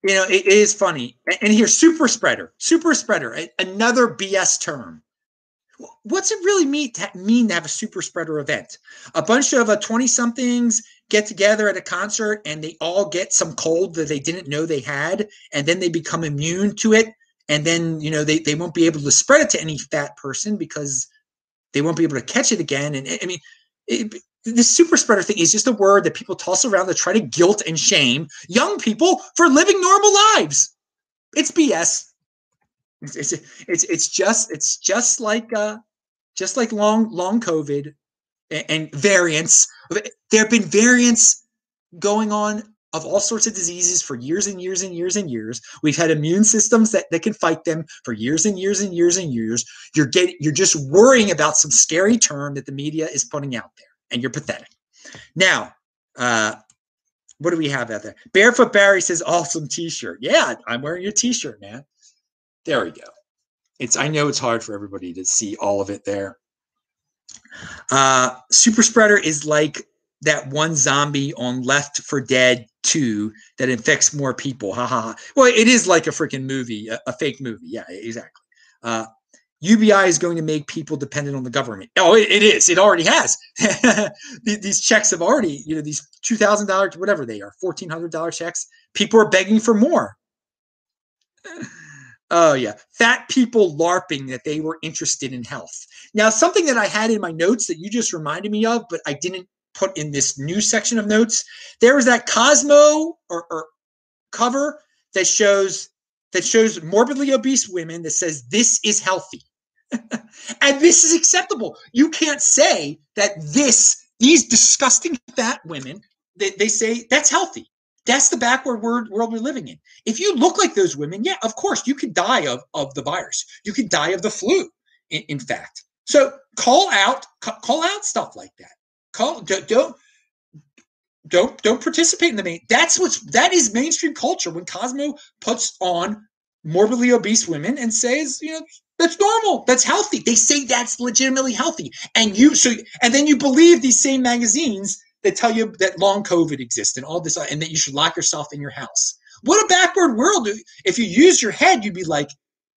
you know, it, is funny. And here, super spreader, super spreader, another BS term. What's it really mean to, mean to have a super spreader event? A bunch of uh, 20 somethings get together at a concert and they all get some cold that they didn't know they had, and then they become immune to it. And then, you know, they, they won't be able to spread it to any fat person because they won't be able to catch it again. And I mean, it, this super spreader thing is just a word that people toss around to try to guilt and shame young people for living normal lives. It's BS. It's it's it's, it's just it's just like uh just like long long COVID and, and variants. There have been variants going on of all sorts of diseases for years and years and years and years. We've had immune systems that, that can fight them for years and years and years and years. You're getting you're just worrying about some scary term that the media is putting out there and you're pathetic. Now, uh, what do we have out there? Barefoot Barry says, awesome t-shirt. Yeah, I'm wearing your t-shirt, man. There we go. It's I know it's hard for everybody to see all of it there. Uh, Super Spreader is like that one zombie on Left 4 Dead 2 that infects more people. Ha ha ha. Well, it is like a freaking movie, a, a fake movie. Yeah, exactly. Uh, UBI is going to make people dependent on the government. Oh, it, it is. It already has. these checks have already, you know, these two thousand dollars, whatever they are, fourteen hundred dollar checks. People are begging for more. Oh yeah, fat people larping that they were interested in health. Now, something that I had in my notes that you just reminded me of, but I didn't put in this new section of notes. There is that Cosmo or, or cover that shows that shows morbidly obese women that says this is healthy. and this is acceptable. You can't say that this, these disgusting fat women, they, they say that's healthy. That's the backward world, world we're living in. If you look like those women, yeah, of course, you could die of, of the virus. You could die of the flu, in, in fact. So call out, call out stuff like that. Call don't don't don't, don't participate in the main. That's what's that is mainstream culture when Cosmo puts on morbidly obese women and says, you know, that's normal. That's healthy. They say that's legitimately healthy. And you so and then you believe these same magazines that tell you that long COVID exists and all this and that you should lock yourself in your house. What a backward world. If you use your head, you'd be like,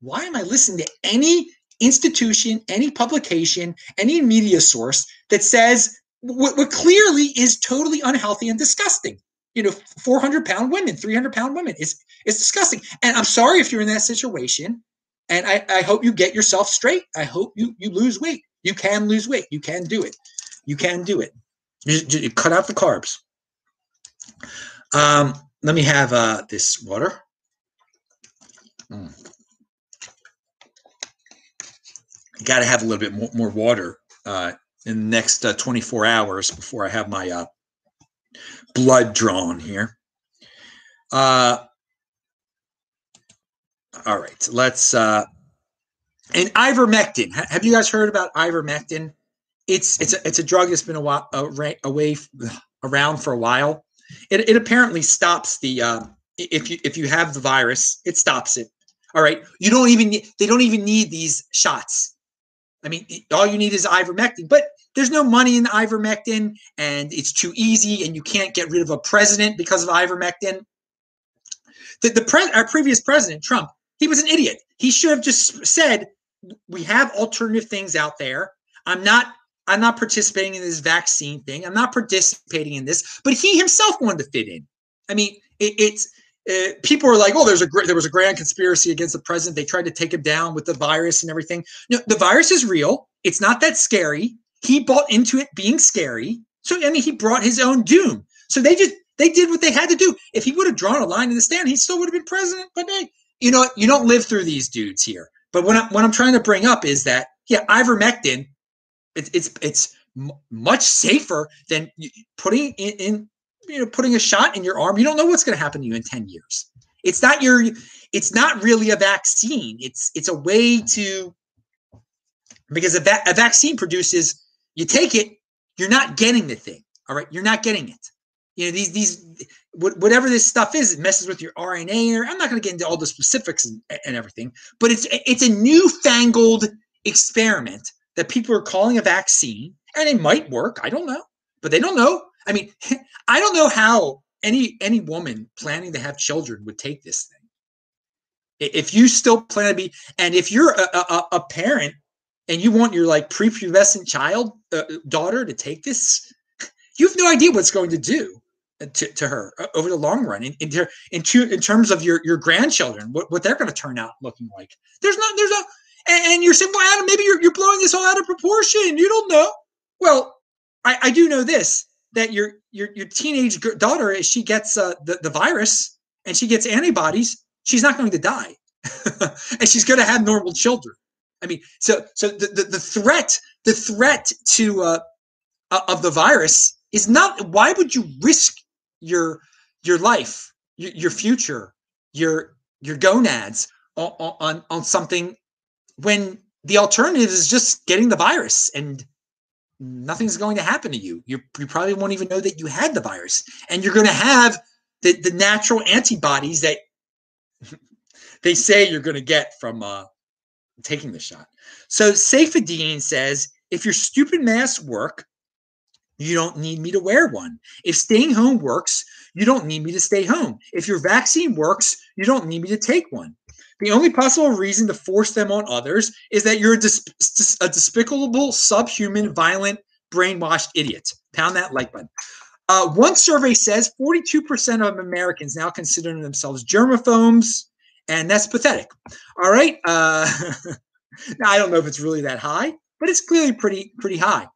why am I listening to any institution, any publication, any media source that says what, what clearly is totally unhealthy and disgusting? You know, 400 pound women, 300 pound women. It's, it's disgusting. And I'm sorry if you're in that situation and I, I hope you get yourself straight. I hope you you lose weight. You can lose weight. You can do it. You can do it. You, you cut out the carbs. Um, let me have uh, this water. Mm. Got to have a little bit more, more water uh, in the next uh, 24 hours before I have my uh, blood drawn here. Uh, all right, let's. Uh, and ivermectin. Have you guys heard about ivermectin? It's it's a, it's a drug that's been a while away around for a while. It, it apparently stops the uh, if you if you have the virus, it stops it. All right, you don't even need, they don't even need these shots. I mean, all you need is ivermectin. But there's no money in ivermectin and it's too easy and you can't get rid of a president because of ivermectin. The, the pre- our previous president, Trump, he was an idiot. He should have just said, we have alternative things out there. I'm not I'm not participating in this vaccine thing. I'm not participating in this, but he himself wanted to fit in. I mean, it, it's uh, people are like, oh, there's a there was a grand conspiracy against the president. They tried to take him down with the virus and everything. No, the virus is real. It's not that scary. He bought into it being scary. So I mean, he brought his own doom. So they just they did what they had to do. If he would have drawn a line in the sand, he still would have been president. But hey, you know, you don't live through these dudes here. But what I'm, what I'm trying to bring up is that yeah, ivermectin, it's it's it's much safer than putting in, in you know putting a shot in your arm you don't know what's going to happen to you in 10 years it's not your it's not really a vaccine it's it's a way to because a, va- a vaccine produces you take it you're not getting the thing all right? You're not getting it. You know these these whatever this stuff is it messes with your rna or i'm not going to get into all the specifics and, and everything but it's it's a newfangled experiment that people are calling a vaccine and it might work i don't know but they don't know. I mean, I don't know how any any woman planning to have children would take this thing. If you still plan to be, and if you're a, a, a parent and you want your like prepubescent child uh, daughter to take this, you have no idea what's going to do to, to her uh, over the long run in in, in, in terms of your your grandchildren, what, what they're going to turn out looking like. There's not there's no, and, and you're saying, well, Adam, maybe you're you're blowing this all out of proportion. You don't know. Well, I, I do know this that your your your teenage daughter, if she gets uh, the the virus and she gets antibodies, she's not going to die, and she's going to have normal children. I mean, so so the the, the threat the threat to uh, of the virus is not. Why would you risk your your life, your, your future, your your gonads on, on on something when the alternative is just getting the virus and nothing's going to happen to you. you you probably won't even know that you had the virus. And you're going to have the, the natural antibodies that they say you're going to get from uh, taking the shot. So Saifedean says if your stupid masks work, you don't need me to wear one. If staying home works, you don't need me to stay home. If your vaccine works, you don't need me to take one. The only possible reason to force them on others is that you're a, a despicable, subhuman, violent, brainwashed idiot. Pound that like button. Uh, one survey says 42% of Americans now consider themselves germaphobes, and that's pathetic. All right. Uh, now, I don't know if it's really that high, but it's clearly pretty pretty high.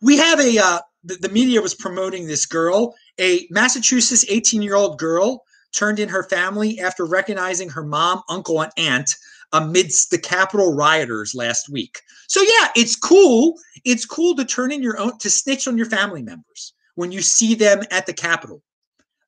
We have a uh, the, the media was promoting this girl, a Massachusetts 18 year old girl turned in her family after recognizing her mom, uncle, and aunt amidst the Capitol rioters last week. So yeah, it's cool. It's cool to turn in your own to snitch on your family members when you see them at the Capitol.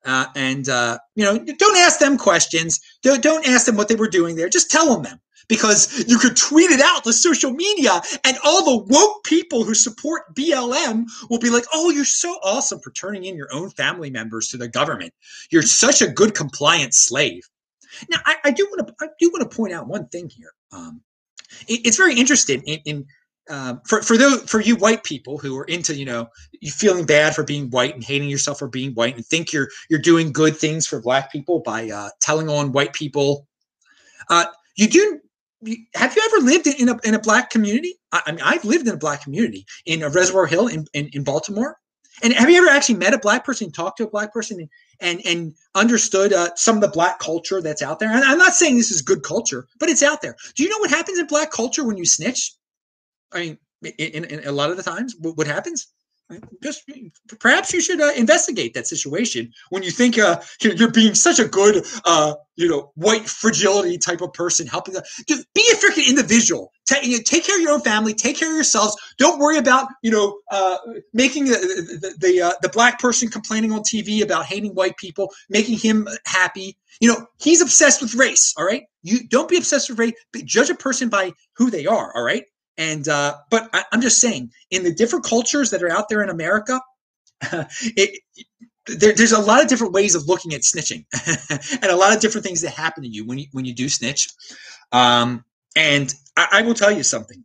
Uh, and uh, you know, don't ask them questions. Don't don't ask them what they were doing there. Just tell them them because you could tweet it out to social media and all the woke people who support BLM will be like, oh, you're so awesome for turning in your own family members to the government. You're such a good compliant slave. Now, I, I do want to I do want to point out one thing here. Um, it, it's very interesting in, in um, for for those for you white people who are into you know you feeling bad for being white and hating yourself for being white and think you're you're doing good things for black people by uh, telling on white people. Uh, you do have you ever lived in a, in a black community? I, I mean, I've lived in a black community in a Reservoir Hill in, in, in, Baltimore. And have you ever actually met a black person, talked to a black person, and and, and understood uh, some of the black culture that's out there? And I'm not saying this is good culture, but it's out there. Do you know what happens in black culture when you snitch? I mean, in, in, a lot of the times, what happens? just perhaps you should uh, investigate that situation when you think uh, you're being such a good, uh, you know, white fragility type of person helping. The, just be a freaking individual. Take, you know, take care of your own family. Take care of yourselves. Don't worry about you know uh, making the the the, uh, the black person complaining on TV about hating white people, making him happy. You know, he's obsessed with race. All right, you don't be obsessed with race. But Judge a person by who they are. All right. And uh, but I, am just saying, in the different cultures that are out there in America, it, there, there's a lot of different ways of looking at snitching, and a lot of different things that happen to you when you when you do snitch. Um, and I, I will tell you something.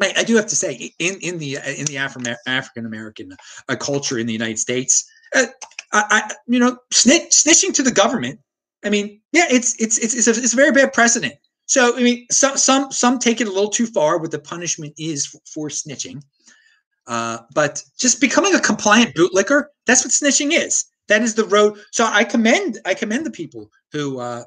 I, I do have to say, in in the in the African American uh, culture in the United States, uh, I, I, you know, snitch, snitching to the government. I mean, yeah, it's it's it's it's a, it's a very bad precedent. So I mean, some some some take it a little too far. What the punishment is for, for snitching, uh, but just becoming a compliant bootlicker—that's what snitching is. That is the road. So I commend I commend the people who uh,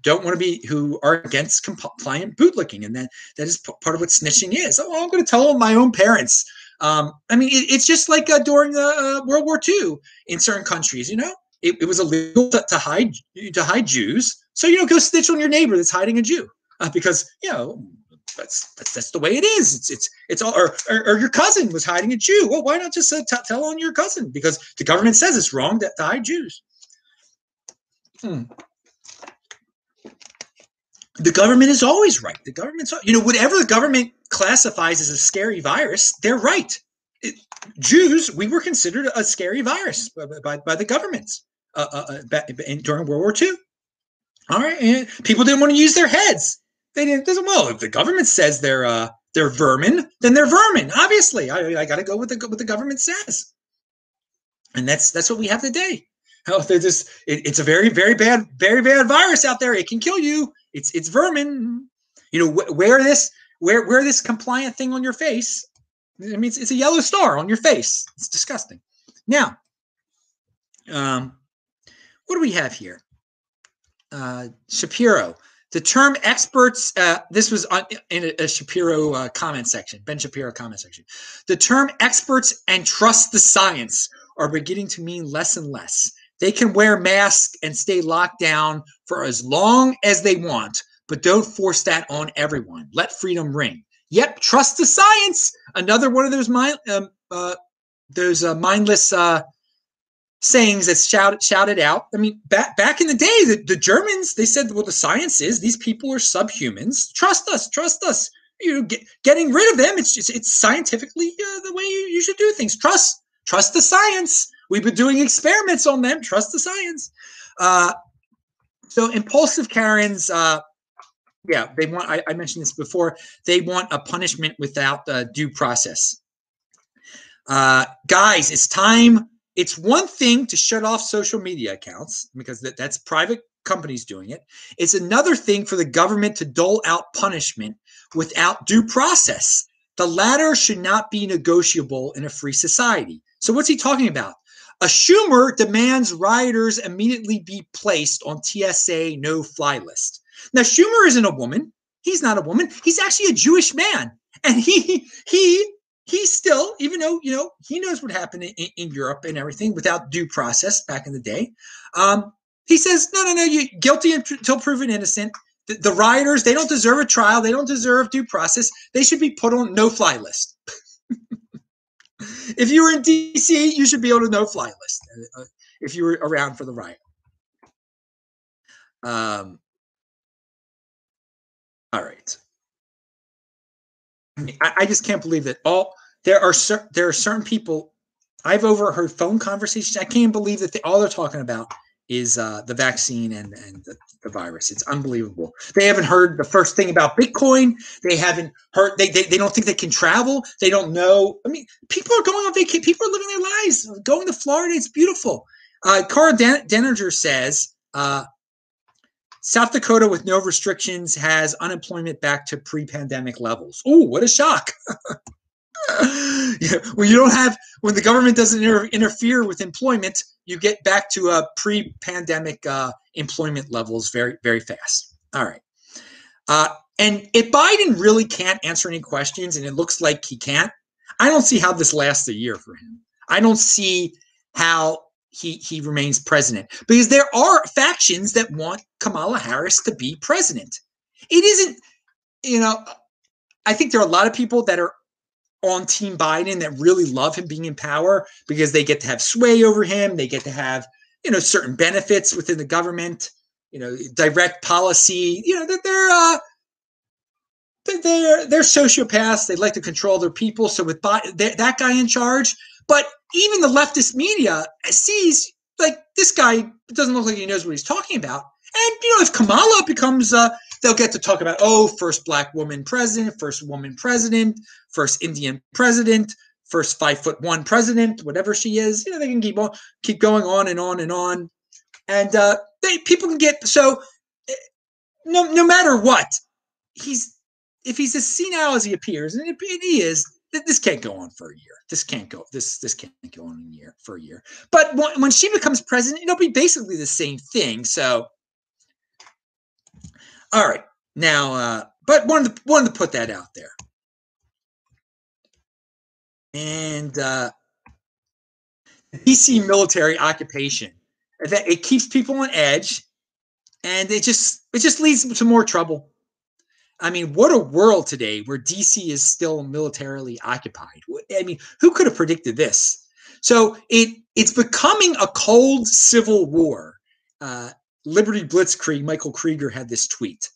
don't want to be who are against compliant bootlicking, and that that is p- part of what snitching is. Oh, I'm going to tell my own parents. Um, I mean, it, it's just like uh, during uh, World War II in certain countries. You know, it, it was illegal to, to, hide to hide Jews, so you know, go snitch on your neighbor that's hiding a Jew uh, because you know that's, that's that's the way it is. It's it's it's all or, or, or your cousin was hiding a Jew. Well, why not just uh, t- tell on your cousin because the government says it's wrong to, to hide Jews. Hmm the government is always right. The government's, you know, whatever the government classifies as a scary virus, they're right. It, Jews, we were considered a scary virus by, by, by the governments uh, uh, uh in, during World War II. All right, and people didn't want to use their heads. They didn't. Well. If the government says they're uh, they're vermin, then they're vermin. Obviously, I, I got to go with the what the government says, and that's that's what we have today. Oh, they're just it, it's a very very bad very bad virus out there. It can kill you it's it's vermin. You know, wh- wear this wear wear this compliant thing on your face. I mean, it's, it's a yellow star on your face. It's disgusting. Now, um, what do we have here? Uh, Shapiro. The term experts, uh, this was on, in a, a Shapiro uh, comment section, Ben Shapiro comment section. The term experts and trust the science are beginning to mean less and less. They can wear masks and stay locked down for as long as they want, but don't force that on everyone. Let freedom ring. Yep, trust the science. Another one of those mind, um, uh, those uh, mindless uh, sayings that's shouted shouted out. I mean, back back in the day, the, the Germans they said, "Well, the science is these people are subhumans. Trust us, trust us." You know, get, getting rid of them, it's just it's scientifically uh, the way you, you should do things. Trust trust the science. We've been doing experiments on them. Trust the science. Uh, so impulsive Karens, uh, yeah, they want. I, I, mentioned this before. They want a punishment without uh, due process. Uh, guys, it's time. It's one thing to shut off social media accounts because that, that's private companies doing it. It's another thing for the government to dole out punishment without due process. The latter should not be negotiable in a free society. So, what's he talking about? A Schumer demands rioters immediately be placed on TSA no fly list. Now, Schumer isn't a woman. He's not a woman. He's actually a Jewish man. And he, he, he still, even though, you know, he knows what happened in, in Europe and everything without due process back in the day. Um, he says, no, no, no, you guilty until proven innocent. The, the rioters, they don't deserve a trial. They don't deserve due process. They should be put on no fly list. if you were in DC, you should be on a no-fly list uh, if you were around for the riot. Um, all right. I, I just can't believe that all there are cer- there are certain people. I've overheard phone conversations. I can't believe that they, all they're talking about is uh, the vaccine and, and the, the, virus. It's unbelievable. They haven't heard the first thing about Bitcoin. They haven't heard, they, they, they don't think they can travel. They don't know. I mean, people are going on vacation. People are living their lives, going to Florida. It's beautiful. Uh, Karl Den- Denninger says uh, South Dakota with no restrictions has unemployment back to pre pandemic levels. Oh, what a shock. yeah, when you don't have when the government doesn't inter- interfere with employment, you get back to a pre-pandemic uh, employment levels very very fast. All right, uh, and if Biden really can't answer any questions, and it looks like he can't, I don't see how this lasts a year for him. I don't see how he he remains president because there are factions that want Kamala Harris to be president. It isn't, you know. I think there are a lot of people that are on Team Biden that really love him being in power because they get to have sway over him. They get to have, you know, certain benefits within the government, you know, direct policy, you know, that they're, uh, they're, they're sociopaths. They like to control their people. So with that guy in charge, but even the leftist media sees like this guy doesn't look like he knows what he's talking about. And you know, if Kamala becomes uh, they'll get to talk about oh, first black woman president, first woman president, first Indian president, first five foot one president, whatever she is. You know, they can keep on keep going on and on and on, and uh, they people can get so eh, no no matter what he's if he's as senile as he appears, and he is, this can't go on for a year. This can't go. This this can't go on a year for a year. But when, when she becomes president, it'll be basically the same thing. So, all right, now, uh, but wanted to wanted to put that out there. And uh, DC military occupation that it keeps people on edge, and it just it just leads to more trouble. I mean, what a world today where DC is still militarily occupied. I mean, who could have predicted this? So it it's becoming a cold civil war. Uh, Liberty Blitzkrieg, Michael Krieger had this tweet.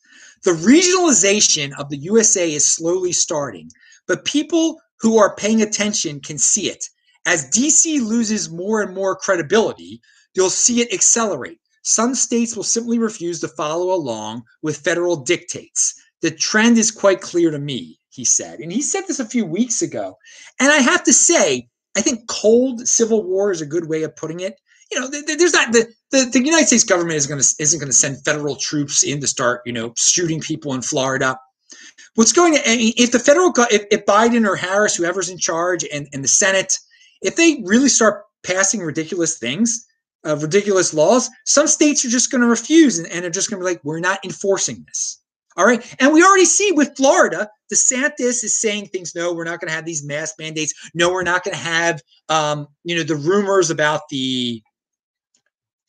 The regionalization of the USA is slowly starting, but people who are paying attention can see it. As DC loses more and more credibility, you'll see it accelerate. Some states will simply refuse to follow along with federal dictates the trend is quite clear to me, he said. And he said this a few weeks ago. And I have to say, I think cold civil war is a good way of putting it. You know, there's not the, the, the United States government is going to isn't going to send federal troops in to start, you know, shooting people in Florida. What's going to if the federal if, if Biden or Harris, whoever's in charge, and, and the Senate, if they really start passing ridiculous things, uh, ridiculous laws, some states are just going to refuse and, and are just going to be like, we're not enforcing this. All right. And we already see with Florida, DeSantis is saying things, no, we're not going to have these mask mandates. No, we're not going to have, um, you know, the rumors about the,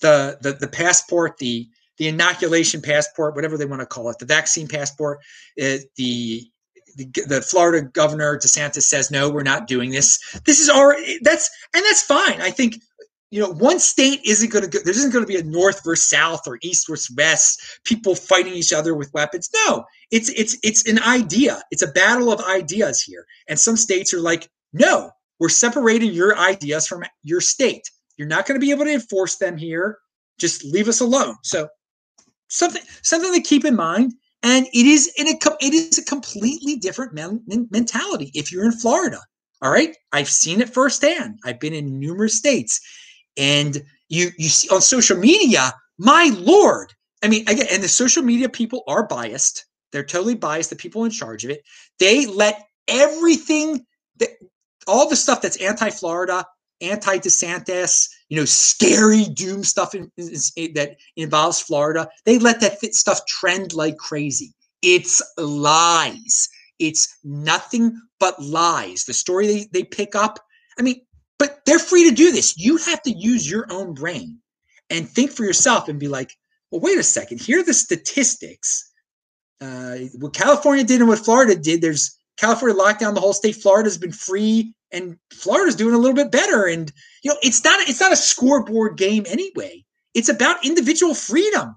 the, the, the passport, the, the inoculation passport, whatever they want to call it, the vaccine passport, uh, the, the, the Florida governor DeSantis says no, we're not doing this. This is already that's and that's fine. I think you know, one state isn't going to go, there isn't going to be a north versus south or east versus west, people fighting each other with weapons. No, it's it's it's an idea. It's a battle of ideas here. And some states are like, no, we're separating your ideas from your state. You're not going to be able to enforce them here. Just leave us alone. So something something to keep in mind. And it is in a it is a completely different men, mentality if you're in Florida. All right, I've seen it firsthand. I've been in numerous states and you you see on social media, my lord. I mean, again, and the social media people are biased. They're totally biased. The people in charge of it, they let everything that all the stuff that's anti-Florida, anti-DeSantis, you know, scary doom stuff in, in, in, that involves Florida. They let that stuff trend like crazy. It's lies. It's nothing but lies. The story they, they pick up. I mean, but they're free to do this. You have to use your own brain and think for yourself and be like, well, wait a second. Here are the statistics. Uh, what California did and what Florida did, there's California locked down the whole state. Florida's been free, and Florida's doing a little bit better. And you know, it's not it's not a scoreboard game anyway. It's about individual freedom.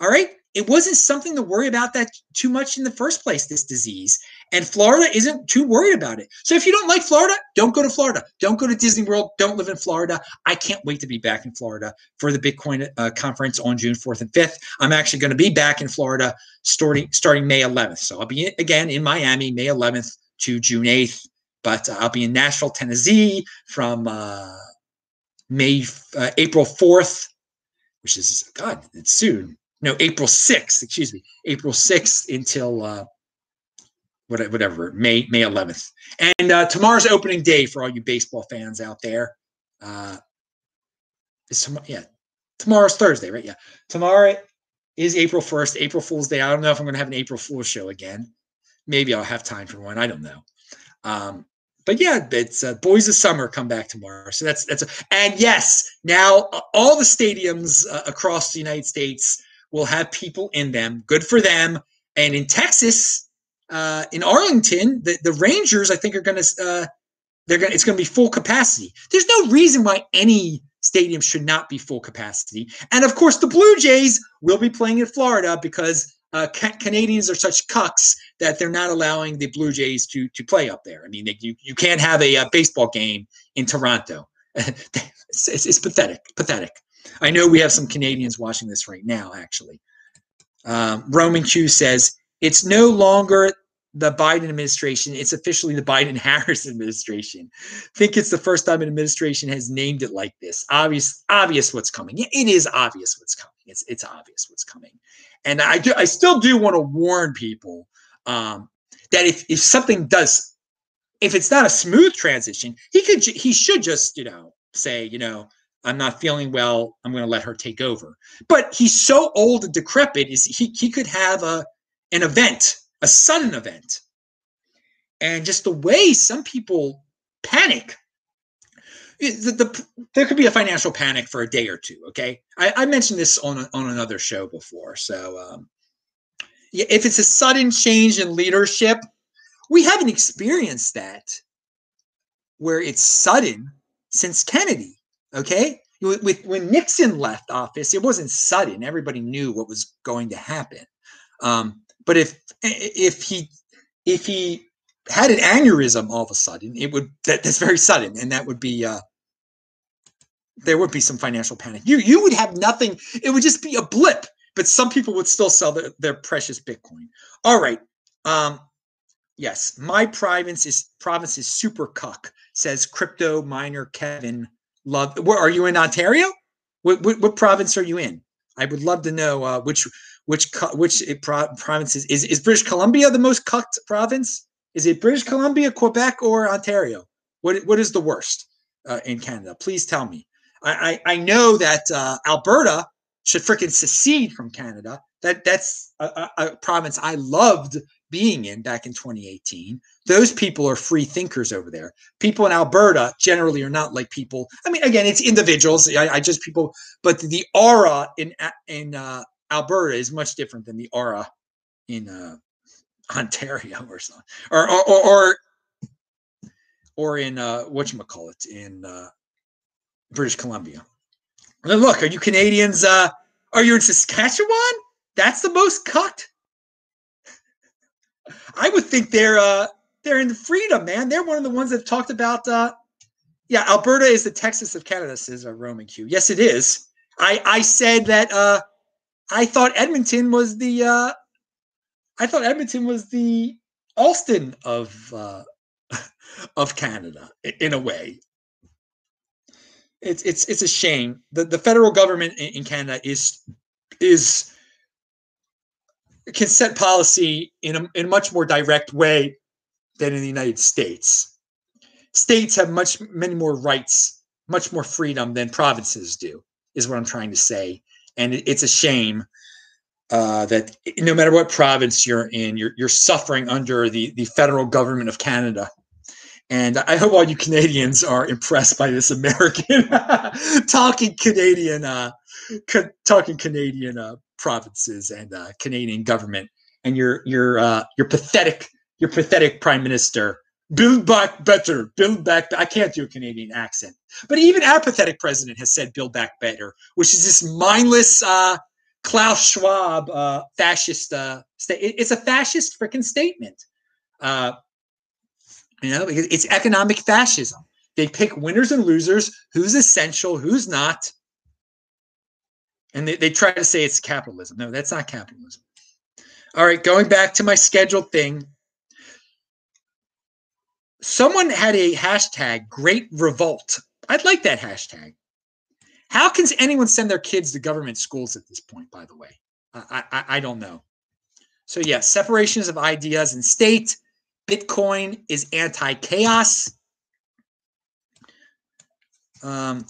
All right it wasn't something to worry about that too much in the first place, this disease. And Florida isn't too worried about it. So if you don't like Florida, don't go to Florida. Don't go to Disney World. Don't live in Florida. I can't wait to be back in Florida for the Bitcoin uh, conference on June 4th and 5th. I'm actually going to be back in Florida starting, starting May 11th. So I'll be again in Miami May 11th to June 8th. But uh, I'll be in Nashville, Tennessee from uh, May uh, April 4th, which is God, it's soon no April 6th, excuse me, April 6th until uh, whatever May May 11th. And uh, tomorrow's opening day for all you baseball fans out there. Uh, is tomorrow, yeah, tomorrow's Thursday, right? Yeah, tomorrow is April 1st, April Fool's Day. I don't know if I'm going to have an April Fool's show again. Maybe I'll have time for one. I don't know. Um, but yeah, it's uh, Boys of Summer come back tomorrow. So that's that's a, and yes, now all the stadiums uh, across the United States will have people in them. Good for them. And in Texas, uh, in Arlington, the, the Rangers, I think, are going to uh, they're going it's going to be full capacity. There's no reason why any stadium should not be full capacity. And of course, the Blue Jays will be playing in Florida because uh, ca- Canadians are such cucks that they're not allowing the Blue Jays to to play up there. I mean, they, you you can't have a, a baseball game in Toronto. it's, it's, it's pathetic, pathetic. I know we have some Canadians watching this right now, actually. Um, Roman Q says it's no longer the Biden administration. It's officially the Biden Harris administration. I think it's the first time an administration has named it like this. Obvious, obvious what's coming. It is obvious what's coming. It's it's obvious what's coming. And I do I still do want to warn people um, that if if something does, if it's not a smooth transition, he could he should just you know say you know I'm not feeling well. I'm going to let her take over. But he's so old and decrepit. Is he he could have a an event a sudden event. And just the way some people panic, the, the, there could be a financial panic for a day or two. Okay, I, I mentioned this on on another show before. So, um, yeah, if it's a sudden change in leadership, we haven't experienced that where it's sudden since Kennedy. Okay, with, with when Nixon left office, it wasn't sudden. Everybody knew what was going to happen. Um, but if if he if he had an aneurysm all of a sudden, it would that, that's very sudden, and that would be uh, there would be some financial panic. You you would have nothing. It would just be a blip, but some people would still sell their, their precious Bitcoin. All right. Um, yes, my province is province is super cuck, says crypto miner Kevin. Love. Where are you in Ontario? What, what, what province are you in? I would love to know uh, which which which provinces is is British Columbia the most cucked province? Is it British Columbia, Quebec, or Ontario? What what is the worst uh, in Canada? Please tell me. I I, I know that uh, Alberta should freaking secede from Canada. That that's a, a, a province I loved being in back in 2018. Those people are free thinkers over there. People in Alberta generally are not like people. I mean, again, it's individuals. I, I just people, but the aura in in uh, Alberta is much different than the aura in uh, Ontario or something, or or or, or, in uh, what you call it in uh, British Columbia. Look, are you Canadians? Uh, are you in Saskatchewan? That's the most cut. I would think they're uh, they're in freedom, man. They're one of the ones that talked about. Uh, yeah, Alberta is the Texas of Canada, says a Roman Q. Yes, it is. I I said that uh, I thought Edmonton was the uh, I thought Edmonton was the Austin of uh, of Canada in a way. It's it's it's a shame. The the federal government in, Canada is is can set policy in a, in a much more direct way than in the United States. States have much many more rights, much more freedom than provinces do, is what I'm trying to say and it's a shame uh, that no matter what province you're in, you're you're suffering under the the federal government of Canada. And I hope all you Canadians are impressed by this American talking Canadian, uh, ca- talking Canadian uh, provinces and uh, Canadian government, and your your uh, your pathetic your pathetic prime minister build back better, build back. I can't do a Canadian accent, but even apathetic president has said build back better, which is this mindless uh, Klaus Schwab uh, fascist. Uh, sta- it's a fascist freaking statement. Uh, you know, because it's economic fascism. They pick winners and losers, who's essential, who's not. And they, they try to say it's capitalism. No, that's not capitalism. All right, going back to my scheduled thing, someone had a hashtag great revolt. I'd like that hashtag. How can anyone send their kids to government schools at this point by the way? I i, I don't know. So yeah separations of ideas and state. Bitcoin is anti-chaos. Um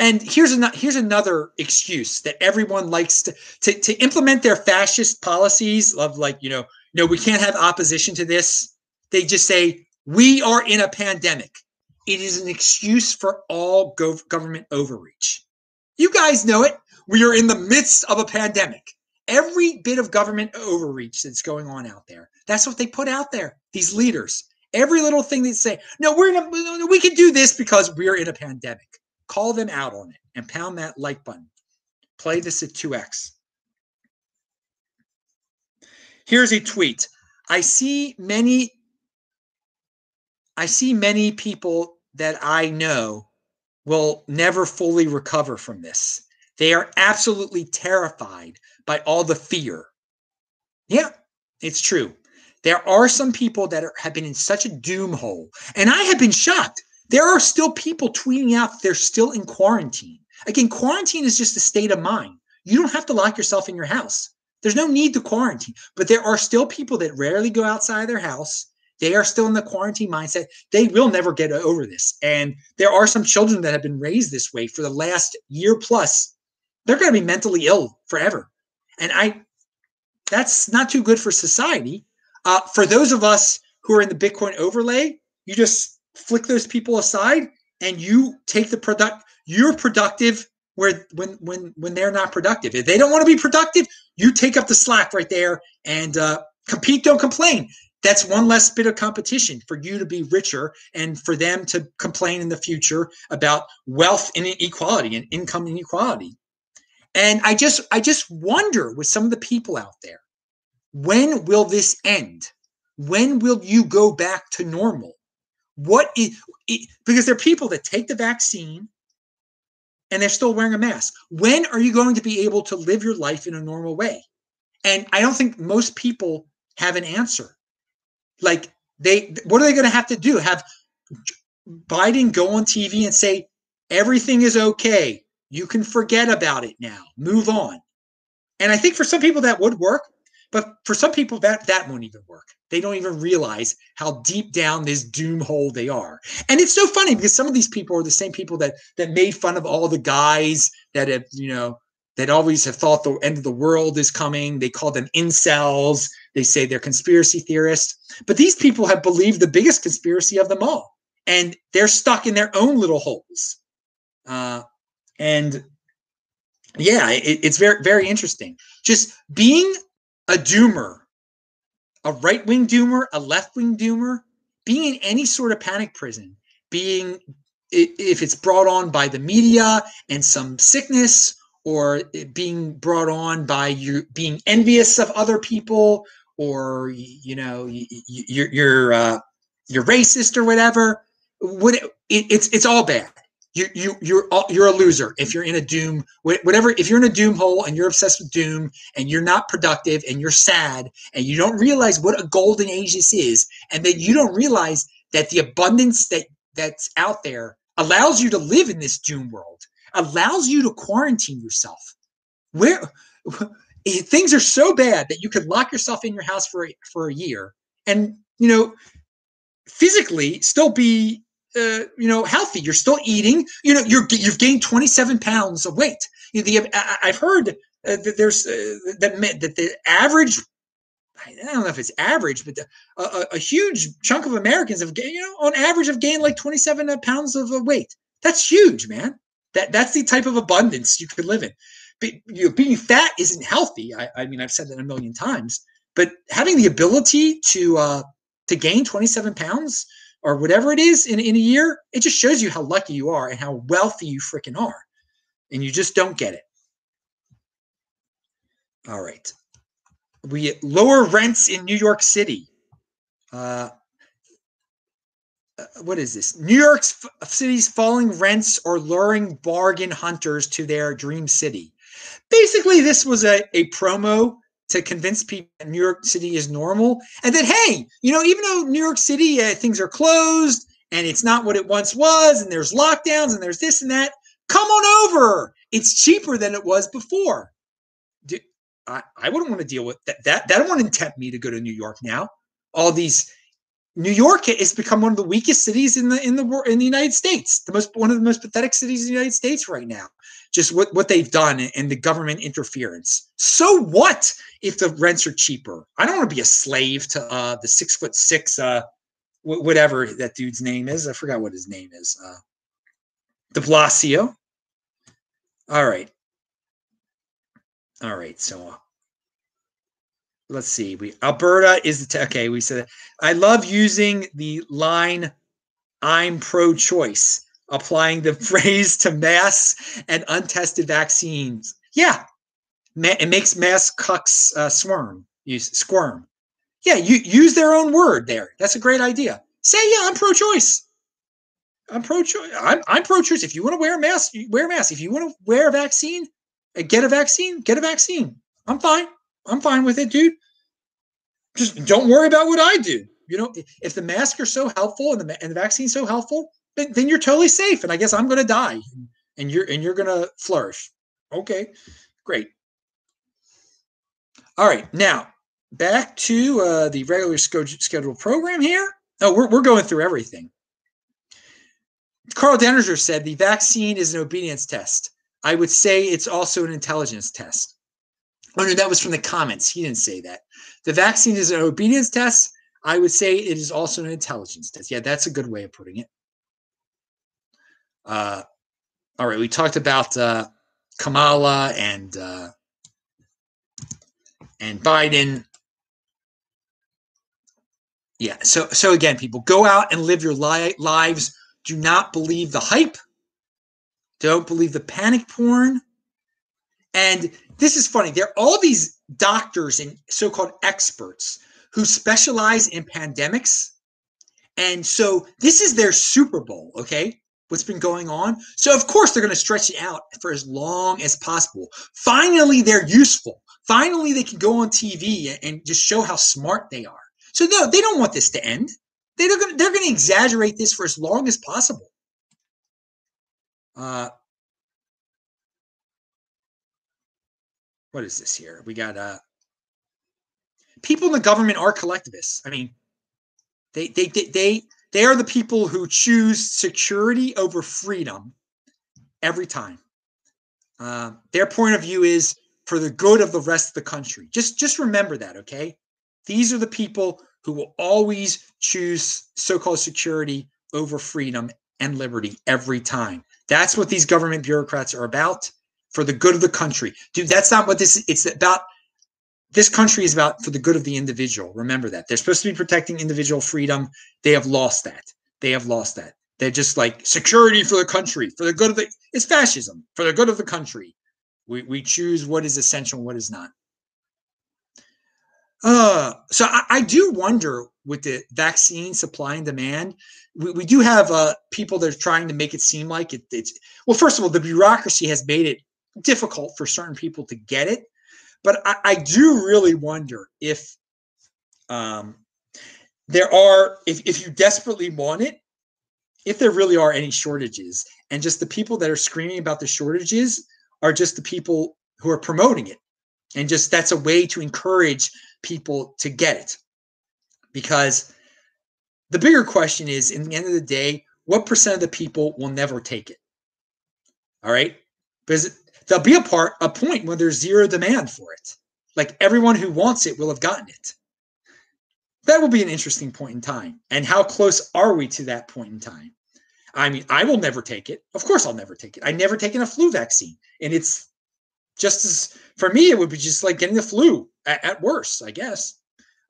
and here's another here's another excuse that everyone likes to, to to implement their fascist policies of like you know no we can't have opposition to this. They just say we are in a pandemic. It is an excuse for all gov- government overreach. You guys know it. We are in the midst of a pandemic. Every bit of government overreach that's going on out there, that's what they put out there, these leaders. Every little thing they say, no, we're in a, we can do this because we're in a pandemic. Call them out on it and pound that like button. Play this at 2x. Here's a tweet. I see many I see many people that I know will never fully recover from this. They are absolutely terrified by all the fear. Yeah, it's true. There are some people that are, have been in such a doom hole, and I have been shocked. There are still people tweeting out they're still in quarantine. Again, quarantine is just a state of mind. You don't have to lock yourself in your house. There's no need to quarantine, but there are still people that rarely go outside their house. They are still in the quarantine mindset. They will never get over this. And there are some children that have been raised this way for the last year plus. They're going to be mentally ill forever. And I, that's not too good for society. Uh, for those of us who are in the Bitcoin overlay, you just flick those people aside and you take the product. You're productive where when when when they're not productive. If they don't want to be productive, you take up the slack right there and uh, compete. Don't complain. That's one less bit of competition for you to be richer and for them to complain in the future about wealth inequality and income inequality. And I just I just wonder with some of the people out there, when will this end? When will you go back to normal? What is it, because there are people that take the vaccine and they're still wearing a mask. When are you going to be able to live your life in a normal way? And I don't think most people have an answer. Like they what are they going to have to do? Have Biden go on TV and say everything is okay. You can forget about it now. Move on. And I think for some people that would work, but for some people that that won't even work. They don't even realize how deep down this doom hole they are. And it's so funny because some of these people are the same people that that made fun of all the guys that have, you know, that always have thought the end of the world is coming. They call them incels. They say they're conspiracy theorists. But these people have believed the biggest conspiracy of them all. And they're stuck in their own little holes. Uh, and yeah, it, it's very, very interesting. Just being a doomer, a right wing doomer, a left wing doomer, being in any sort of panic prison, being if it's brought on by the media and some sickness or being brought on by you being envious of other people or you know you're you're uh, you're racist or whatever what it, it's it's all bad. You you you're you're a loser if you're in a doom whatever if you're in a doom hole and you're obsessed with doom and you're not productive and you're sad and you don't realize what a golden age this is and then you don't realize that the abundance that that's out there allows you to live in this doom world allows you to quarantine yourself. Where things are so bad that you could lock yourself in your house for a, for a year and you know physically still be uh, you know, healthy. You're still eating. You know, you're you've gained 27 pounds of weight. You know, the, I've heard uh, that there's uh, that that the average. I don't know if it's average, but the, a, a, huge chunk of Americans have you know, on average, have gained like 27 uh, pounds of weight. That's huge, man. That that's the type of abundance you could live in. Be, you know, being fat isn't healthy. I, I mean, I've said that a million times. But having the ability to uh, to gain 27 pounds or whatever it is in, in a year, it just shows you how lucky you are and how wealthy you freaking are. And you just don't get it. All right. We lower rents in New York City. Uh, uh what is this? New York City's falling rents or luring bargain hunters to their dream city. Basically, this was a, a promo to convince people New York City is normal, and that hey, you know, even though New York City uh, things are closed and it's not what it once was, and there's lockdowns and there's this and that, come on over. It's cheaper than it was before. I, I wouldn't want to deal with that. That that wouldn't tempt me to go to New York now. All these New York has become one of the weakest cities in the in the in the United States. The most one of the most pathetic cities in the United States right now. Just what what they've done and the government interference. So what if the rents are cheaper? I don't want to be a slave to uh, the six foot six uh, whatever that dude's name is. I forgot what his name is. Uh, De Blasio. All right. All right. So let's see. We Alberta is the okay. We said I love using the line "I'm pro-choice," applying the phrase to mass and untested vaccines. Yeah, Ma- it makes mass cucks uh, squirm. Use squirm. Yeah, you use their own word there. That's a great idea. Say, yeah, I'm pro-choice. I'm pro-choice. I'm, I'm pro-choice. If you want to wear a mask, wear a mask. If you want to wear a vaccine, Get a vaccine. Get a vaccine. I'm fine. I'm fine with it, dude. Just don't worry about what I do. You know, if the masks are so helpful and the and the vaccine's so helpful, then, then you're totally safe. And I guess I'm going to die, and you're and you're going to flourish. Okay, great. All right, now back to uh, the regular schedule scheduled program here. Oh, we're we're going through everything. Karl Denninger said the vaccine is an obedience test. I would say it's also an intelligence test. Oh no, that was from the comments. He didn't say that. The vaccine is an obedience test. I would say it is also an intelligence test. Yeah, that's a good way of putting it. Uh, all right, we talked about uh, Kamala and uh, and Biden. Yeah, so so again, people go out and live your li- lives. Do not believe the hype. Don't believe the panic porn. And this is funny. There are all these doctors and so-called experts who specialize in pandemics. And so this is their Super Bowl, okay? What's been going on. So, of course, they're going to stretch it out for as long as possible. Finally, they're useful. Finally, they can go on TV and just show how smart they are. So, no, they don't want this to end. They're going to, they're going to exaggerate this for as long as possible. Uh, what is this here? We got uh, people in the government are collectivists. I mean, they they they they, they are the people who choose security over freedom every time. Uh, their point of view is for the good of the rest of the country. Just just remember that, okay? These are the people who will always choose so-called security over freedom and liberty every time. That's what these government bureaucrats are about for the good of the country. Dude, that's not what this it's about this country is about for the good of the individual. Remember that. They're supposed to be protecting individual freedom. They have lost that. They have lost that. They're just like security for the country, for the good of the it's fascism, for the good of the country. We we choose what is essential and what is not. Uh, so I, I do wonder with the vaccine supply and demand, we, we do have uh, people that are trying to make it seem like it, it's well. First of all, the bureaucracy has made it difficult for certain people to get it. But I, I do really wonder if um, there are, if, if you desperately want it, if there really are any shortages, and just the people that are screaming about the shortages are just the people who are promoting it. And just that's a way to encourage people to get it. Because the bigger question is in the end of the day, what percent of the people will never take it? All right. Because there'll be a part a point when there's zero demand for it. Like everyone who wants it will have gotten it. That will be an interesting point in time. And how close are we to that point in time? I mean, I will never take it. Of course, I'll never take it. I've never taken a flu vaccine. And it's just as, for me, it would be just like getting the flu at, at worst, I guess.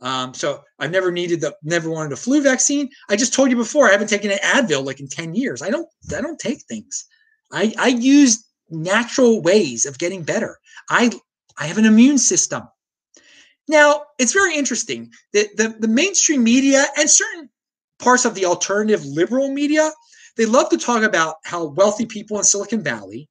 Um, so I've never needed the, never wanted a flu vaccine. I just told you before, I haven't taken an Advil like in 10 years. I don't, I don't take things. I, I use natural ways of getting better. I I have an immune system. Now, it's very interesting that the, the mainstream media and certain parts of the alternative liberal media, they love to talk about how wealthy people in Silicon Valley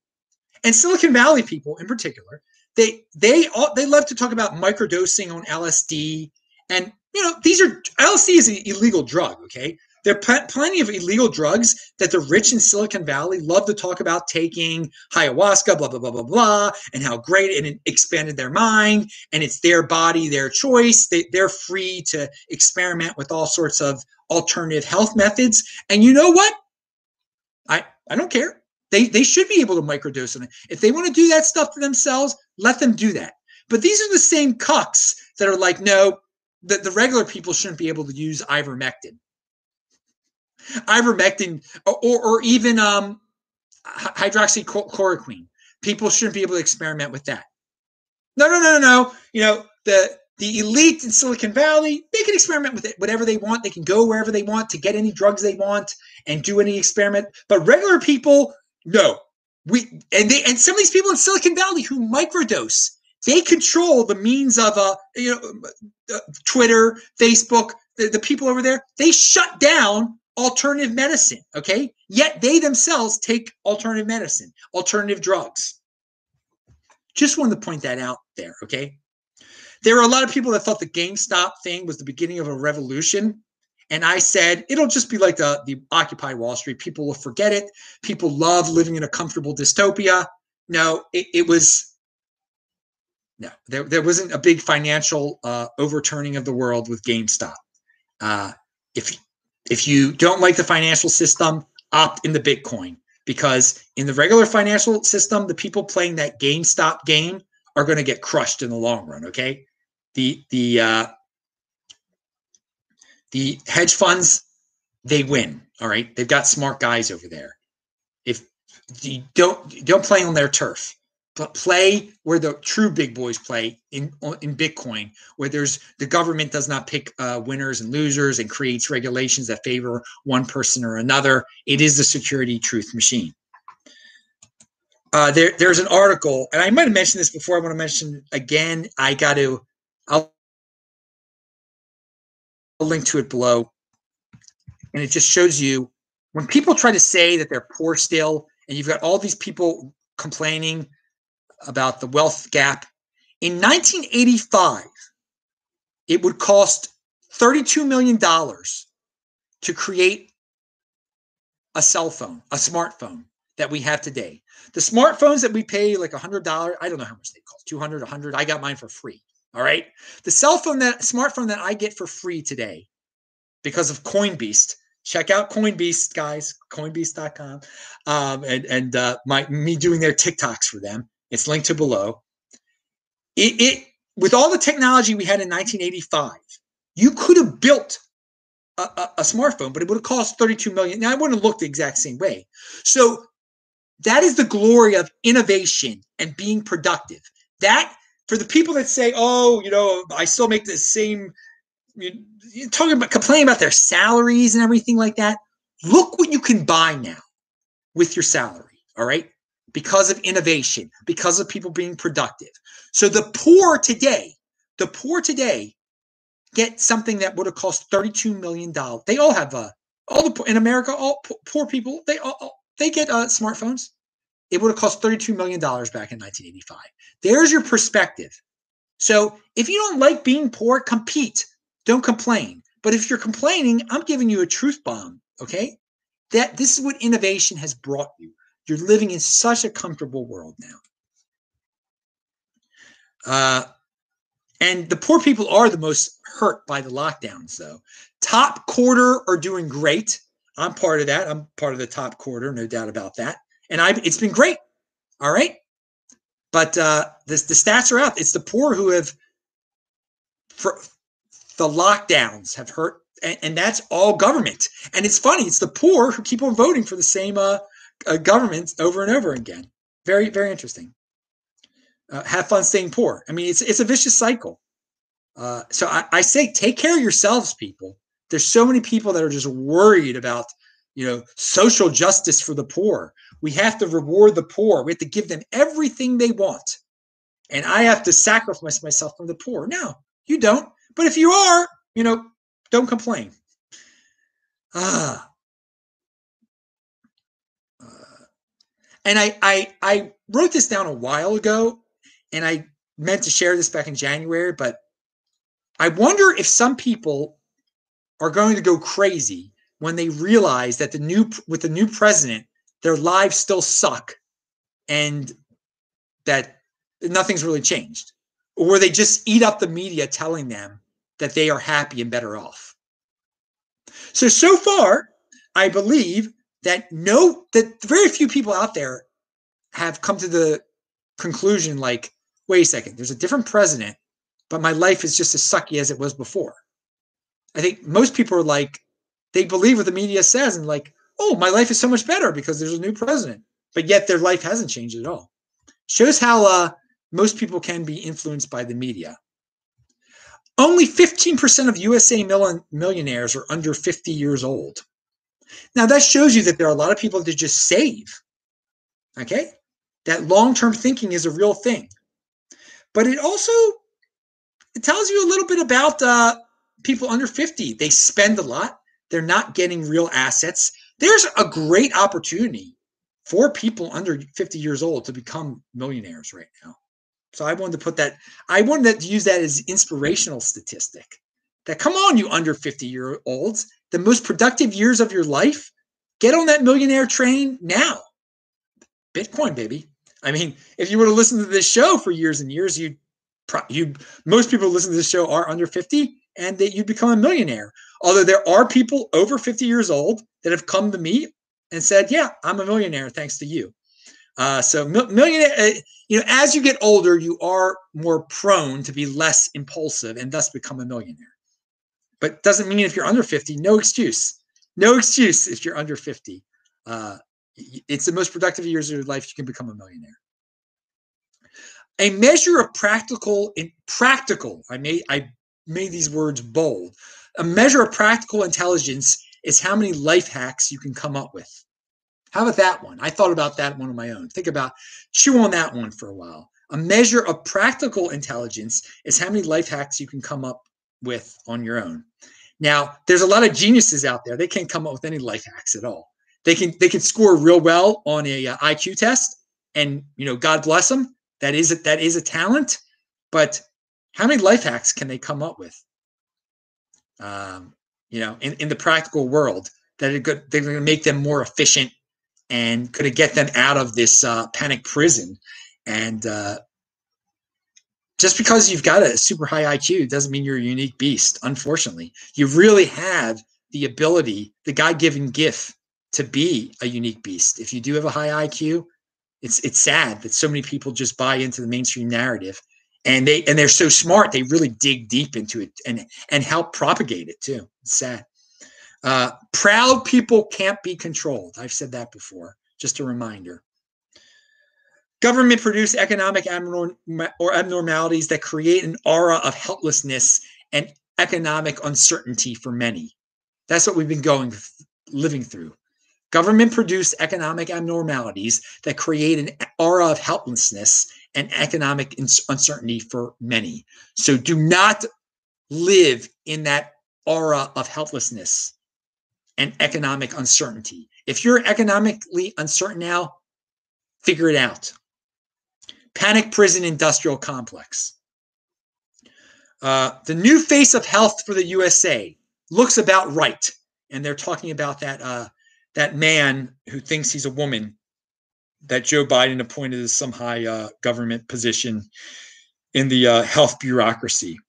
and Silicon Valley people in particular, they they all, they love to talk about microdosing on LSD and you know, these are LSD is an illegal drug, okay? There are pl- plenty of illegal drugs that the rich in Silicon Valley love to talk about taking ayahuasca, blah, blah, blah, blah, blah, and how great it expanded their mind. And it's their body, their choice. They, they're free to experiment with all sorts of alternative health methods. And you know what? I, I don't care. They, they should be able to microdose it. If they want to do that stuff to themselves, let them do that. But these are the same cucks that are like, no, the, the regular people shouldn't be able to use ivermectin ivermectin, or, or even um, hydroxychloroquine. People shouldn't be able to experiment with that. No, no, no, no, no. You know, the the elite in Silicon Valley, they can experiment with it whatever they want. They can go wherever they want to get any drugs they want and do any experiment. But regular people, no. We and they and some of these people in Silicon Valley who microdose, they control the means of uh, you know uh, Twitter, Facebook, the, the people over there. They shut down alternative medicine, okay? Yet they themselves take alternative medicine, alternative drugs. Just wanted to point that out there, okay? There were a lot of people that thought the GameStop thing was the beginning of a revolution. And I said, it'll just be like the, the Occupy Wall Street. People will forget it. People love living in a comfortable dystopia. No, it, it was no, there, there wasn't a big financial uh, overturning of the world with GameStop. Uh, if if you don't like the financial system, opt in the Bitcoin because in the regular financial system, the people playing that GameStop game are going to get crushed in the long run. Okay, the the uh, the hedge funds they win. All right, they've got smart guys over there. If you don't don't play on their turf, play where the true big boys play in in Bitcoin, where there's the government does not pick uh, winners and losers and creates regulations that favor one person or another. It is the security truth machine. Uh, there, there's an article, and I might have mentioned this before. I want to mention again. I got to. I'll, I'll link to it below, and it just shows you when people try to say that they're poor still, and you've got all these people complaining about the wealth gap. In 1985, it would cost $32 million to create a cell phone, a smartphone that we have today. The smartphones that we pay like $100, I don't know how much they cost, 200, 100. I got mine for free. All right. The cell phone that smartphone that I get for free today because of Coinbeast. Check out Coinbeast, guys, coinbeast.com. Um, and and uh, my me doing their TikToks for them. It's linked to below. It, it with all the technology we had in 1985, you could have built a, a, a, smartphone, but it would have cost 32 million. Now it wouldn't looked the exact same way. So that is the glory of innovation and being productive. That for the people that say, "Oh, you know, I still make the same," you're talking about complaining about their salaries and everything like that. Look what you can buy now with your salary. All right, because of innovation, because of people being productive. So the poor today, the poor today get something that would have cost $32 million. They all have, uh, all the in America, all poor people, they all, they get uh, smartphones. It would have cost $32 million back in 1985. There's your perspective. So if you don't like being poor, compete. Don't complain. But if you're complaining, I'm giving you a truth bomb. Okay. That this is what innovation has brought you. You're living in such a comfortable world now. Uh, and the poor people are the most hurt by the lockdowns, though. Top quarter are doing great. I'm part of that. I'm part of the top quarter, no doubt about that. And I, it's been great. All right, but uh, the the stats are out. It's the poor who have, for, the lockdowns have hurt, and, and, that's all government. And it's funny. It's the poor who keep on voting for the same uh, uh, governments over and over again. Very, very interesting. Uh, have fun staying poor. I mean, it's it's a vicious cycle. Uh, so I, I say, take care of yourselves, people. There's so many people that are just worried about, you know, social justice for the poor. We have to reward the poor. We have to give them everything they want, and I have to sacrifice myself from the poor. No, you don't. But if you are, you know, don't complain. Ah, And I, I I wrote this down a while ago, and I meant to share this back in January, but I wonder if some people are going to go crazy when they realize that the new with the new president, their lives still suck, and that nothing's really changed, or they just eat up the media telling them that they are happy and better off. So so far, I believe that no that very few people out there have come to the conclusion like wait a second there's a different president but my life is just as sucky as it was before. I think most people are like they believe what the media says and like oh my life is so much better because there's a new president but yet their life hasn't changed at all. Shows how uh, most people can be influenced by the media. Only 15% of usa millionaires are under 50 years old now that shows you that there are a lot of people that just save. Okay? That long-term thinking is a real thing. But it also it tells you a little bit about uh, people under 50. They spend a lot. They're not getting real assets. There's a great opportunity for people under 50 years old to become millionaires right now. So I wanted to put that, I wanted to use that as inspirational statistic. That come on, you under 50 year olds, the most productive years of your life, get on that millionaire train now. Bitcoin, baby. I mean, if you were to listen to this show for years and years, you you most people listen to this show are under 50 and that you become a millionaire. Although there are people over 50 years old that have come to me and said, "Yeah, I'm a millionaire thanks to you." Uh, so millionaire, uh, you know, as you get older, you are more prone to be less impulsive and thus become a millionaire. But doesn't mean if you're under 50, no excuse, no excuse if you're under 50. Uh, it's the most productive years of your life. You can become a millionaire. A measure of practical, in practical. I made I made these words bold. A measure of practical intelligence is how many life hacks you can come up with. How about that one? I thought about that one on my own. Think about, chew on that one for a while. A measure of practical intelligence is how many life hacks you can come up with on your own. Now, there's a lot of geniuses out there. They can't come up with any life hacks at all. They can they can score real well on a uh, IQ test, and you know, God bless them. That is a, that is a talent. But how many life hacks can they come up with? Um, you know, in, in the practical world that are good, they're going to make them more efficient and could get them out of this uh, panic prison. And uh, just because you've got a super high IQ doesn't mean you're a unique beast. Unfortunately, you really have the ability, the God-given gift to be a unique beast. If you do have a high IQ, it's it's sad that so many people just buy into the mainstream narrative and they and they're so smart they really dig deep into it and and help propagate it too. It's sad. Uh, proud people can't be controlled. I've said that before. Just a reminder. Government produced economic or abnormalities that create an aura of helplessness and economic uncertainty for many. That's what we've been going living through. Government produced economic abnormalities that create an aura of helplessness and economic uncertainty for many. So do not live in that aura of helplessness and economic uncertainty. If you're economically uncertain now, figure it out. Panic prison industrial complex. Uh, the new face of health for the USA looks about right. And they're talking about that uh, that man who thinks he's a woman that Joe Biden appointed as some high uh, government position in the uh, health bureaucracy.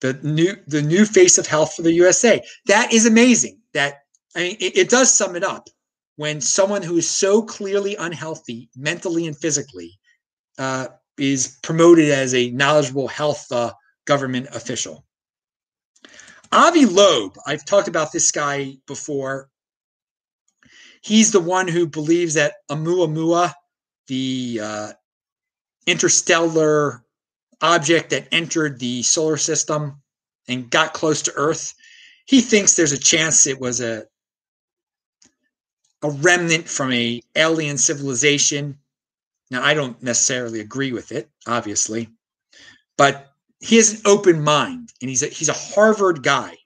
The new the new face of health for the USA. That is amazing. That I mean, it, it does sum it up. When someone who is so clearly unhealthy, mentally and physically, uh, is promoted as a knowledgeable health uh, government official. Avi Loeb, I've talked about this guy before. He's the one who believes that Oumuamua, the uh, interstellar object that entered the solar system and got close to Earth, he thinks there's a chance it was a a remnant from a alien civilization. Now, I don't necessarily agree with it, obviously, but he has an open mind, and he's a, he's a Harvard guy,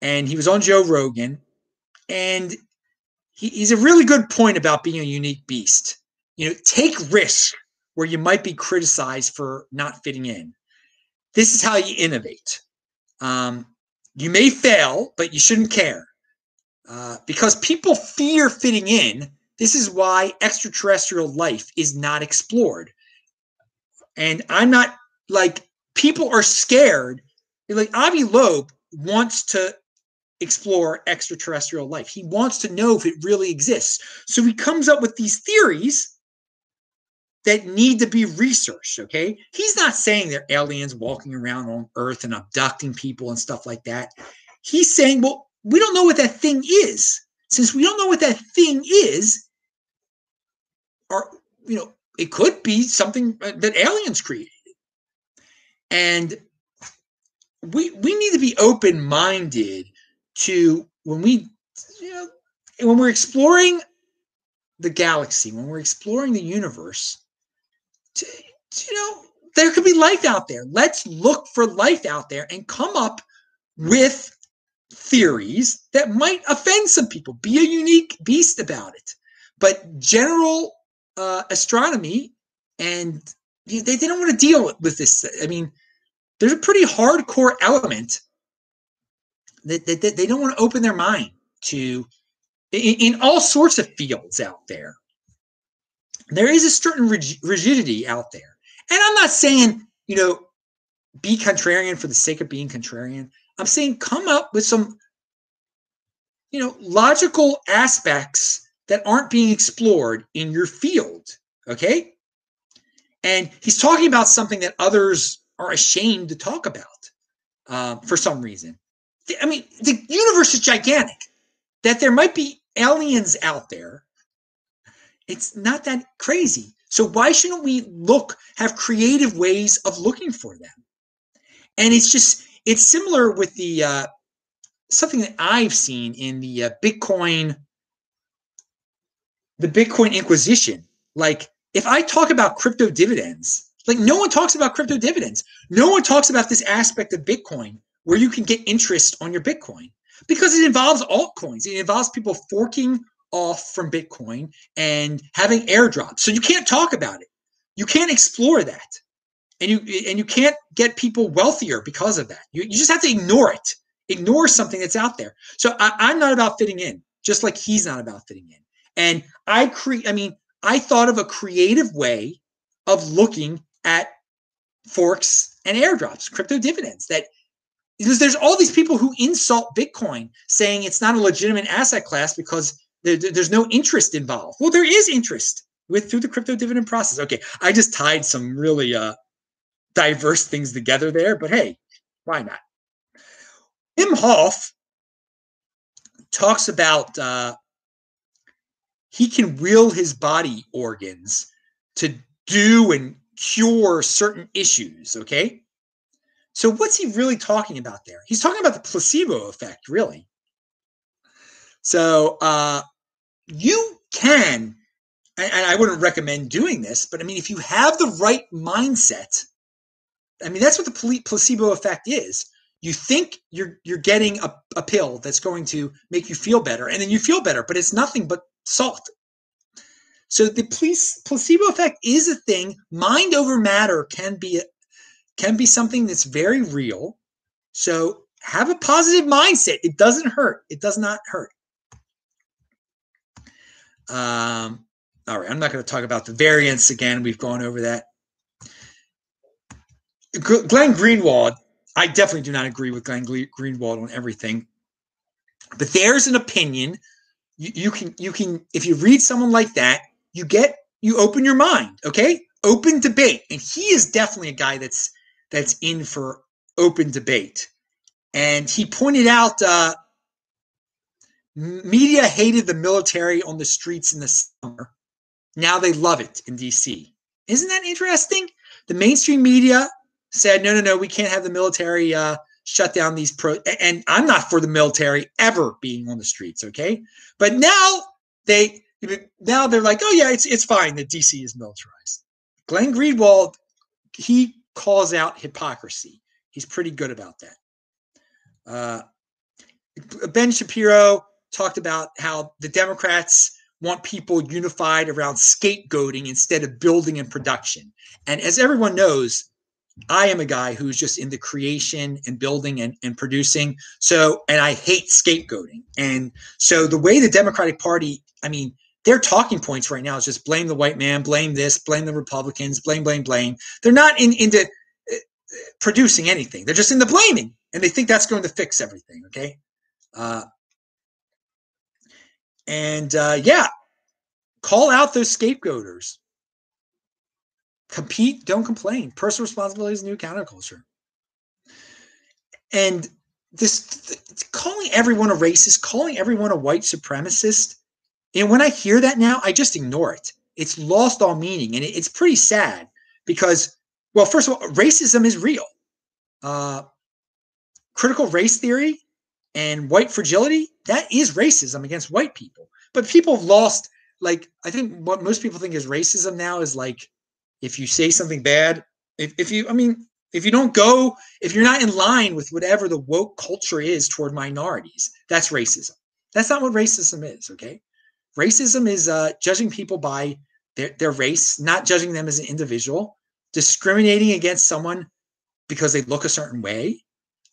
and he was on Joe Rogan, and he, he's a really good point about being a unique beast. You know, take risk where you might be criticized for not fitting in. This is how you innovate. Um, you may fail, but you shouldn't care uh, because people fear fitting in. This is why extraterrestrial life is not explored. And I'm not like people are scared. Like Avi Loeb wants to explore extraterrestrial life. He wants to know if it really exists. So he comes up with these theories that need to be researched. Okay. He's not saying they're aliens walking around on Earth and abducting people and stuff like that. He's saying, well, we don't know what that thing is. Since we don't know what that thing is, or, you know, it could be something uh, that aliens created. And we we need to be open minded to when we you know when we're exploring the galaxy, when we're exploring the universe, to, you know, there could be life out there. Let's look for life out there and come up with theories that might offend some people. Be a unique beast about it. But general uh, astronomy and they, they don't want to deal with this. I mean, there's a pretty hardcore element that, that, that they don't want to open their mind to in, in, all sorts of fields out there. There is a certain rigidity out there. And I'm not saying, you know, be contrarian for the sake of being contrarian. I'm saying come up with some, you know, logical aspects that aren't being explored in your field. Okay. And he's talking about something that others are ashamed to talk about uh, for some reason. I mean, the universe is gigantic. That there might be aliens out there, it's not that crazy. So why shouldn't we look, have creative ways of looking for them? And it's just, it's similar with the uh, something that I've seen in the uh, Bitcoin, the Bitcoin Inquisition. Like if I talk about crypto dividends, like no one talks about crypto dividends. No one talks about this aspect of Bitcoin where you can get interest on your Bitcoin because it involves altcoins. It involves people forking off from Bitcoin and having airdrops. So you can't talk about it. You can't explore that. And you and you can't get people wealthier because of that. You, you just have to ignore it. Ignore something that's out there. So I, I'm not about fitting in, just like he's not about fitting in. And I create, I mean, I thought of a creative way of looking at forks and airdrops, crypto dividends that because there's all these people who insult Bitcoin saying it's not a legitimate asset class because there, there's no interest involved. Well, there is interest with through the crypto dividend process. Okay, I just tied some really uh, diverse things together there, but hey, why not? Wim Hof talks about uh, he can will his body organs to do and cure certain issues. Okay. So, what's he really talking about there? He's talking about the placebo effect, really. So, uh, you can, and I wouldn't recommend doing this, but I mean, if you have the right mindset, I mean, that's what the placebo effect is. You think you're you're getting a, a pill that's going to make you feel better, and then you feel better, but it's nothing but salt. So the placebo effect is a thing. Mind over matter can be can be something that's very real. So have a positive mindset. It doesn't hurt. It does not hurt. Um, all right, I'm not going to talk about the variance again. We've gone over that. Glenn Greenwald, I definitely do not agree with Glenn Greenwald on everything, but there's an opinion. You, you can you can if you read someone like that, you get you open your mind. Okay, open debate, and he is definitely a guy that's that's in for open debate. And he pointed out uh, media hated the military on the streets in the summer. Now they love it in DC. Isn't that interesting? The mainstream media said, no, no, no, we can't have the military uh, shut down these pro. And I'm not for the military ever being on the streets, okay? But now they now they're like, oh yeah, it's it's fine that DC is militarized. Glenn Greenwald, he calls out hypocrisy. He's pretty good about that. Uh, ben Shapiro talked about how the Democrats want people unified around scapegoating instead of building and production. And as everyone knows, I am a guy who's just in the creation and building and, and producing. So, and I hate scapegoating. And so the way the Democratic Party, I mean, their talking points right now is just blame the white man, blame this, blame the Republicans, blame, blame, blame. They're not in, into uh, producing anything. They're just in the blaming, and they think that's going to fix everything. Okay, uh, and uh, yeah, call out those scapegoaters. Compete, don't complain. Personal responsibility is new counterculture. And this calling everyone a racist, calling everyone a white supremacist and when I hear that now, I just ignore it. It's lost all meaning. And it's pretty sad because, well, first of all, racism is real. Uh, critical race theory and white fragility, that is racism against white people. But people have lost, like, I think what most people think is racism now is like, if you say something bad, if, if you, I mean, if you don't go, if you're not in line with whatever the woke culture is toward minorities, that's racism. That's not what racism is, okay? Racism is uh, judging people by their, their race, not judging them as an individual. discriminating against someone because they look a certain way,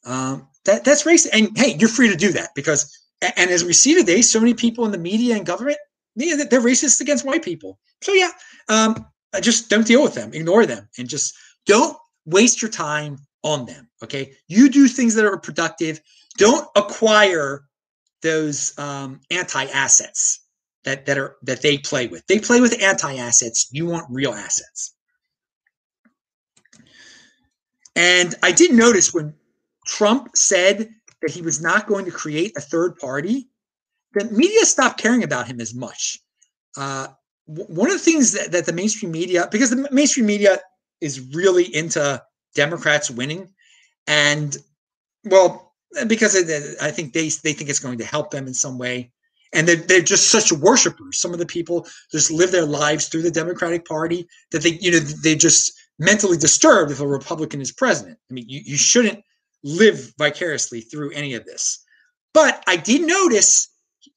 um, that that's racist. And hey, you're free to do that because, and as we see today, so many people in the media and government, yeah, they're racist against white people. So yeah, um, just don't deal with them, ignore them, and just don't waste your time on them. Okay, you do things that are productive. Don't acquire those um, anti assets that that are that they play with. They play with anti assets. You want real assets. And I did notice when Trump said that he was not going to create a third party, the media stopped caring about him as much. Uh, one of the things that, that the mainstream media, because the mainstream media is really into Democrats winning, and well, because I think they they think it's going to help them in some way, and they're, they're just such worshipers. Some of the people just live their lives through the Democratic Party that they you know they just mentally disturbed if a Republican is president. I mean, you, you shouldn't live vicariously through any of this. But I did notice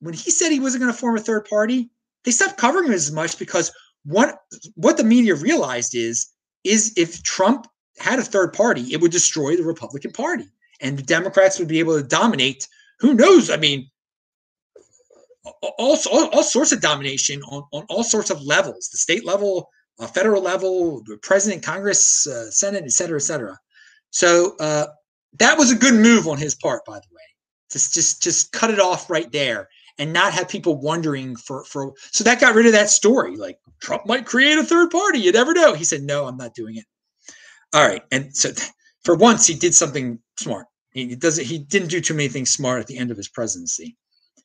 when he said he wasn't going to form a third party, they stopped covering him as much because what what the media realized is is if Trump had a third party, it would destroy the Republican Party, and the Democrats would be able to dominate. Who knows? I mean, all, all, all sorts of domination on, on all sorts of levels the state level, uh, federal level, the president, Congress, uh, Senate, et cetera, et cetera. So uh, that was a good move on his part, by the way. Just just just cut it off right there and not have people wondering for for so that got rid of that story. Like Trump might create a third party. You never know. He said, no, I'm not doing it. All right. And so for once he did something smart. He doesn't he didn't do too many things smart at the end of his presidency.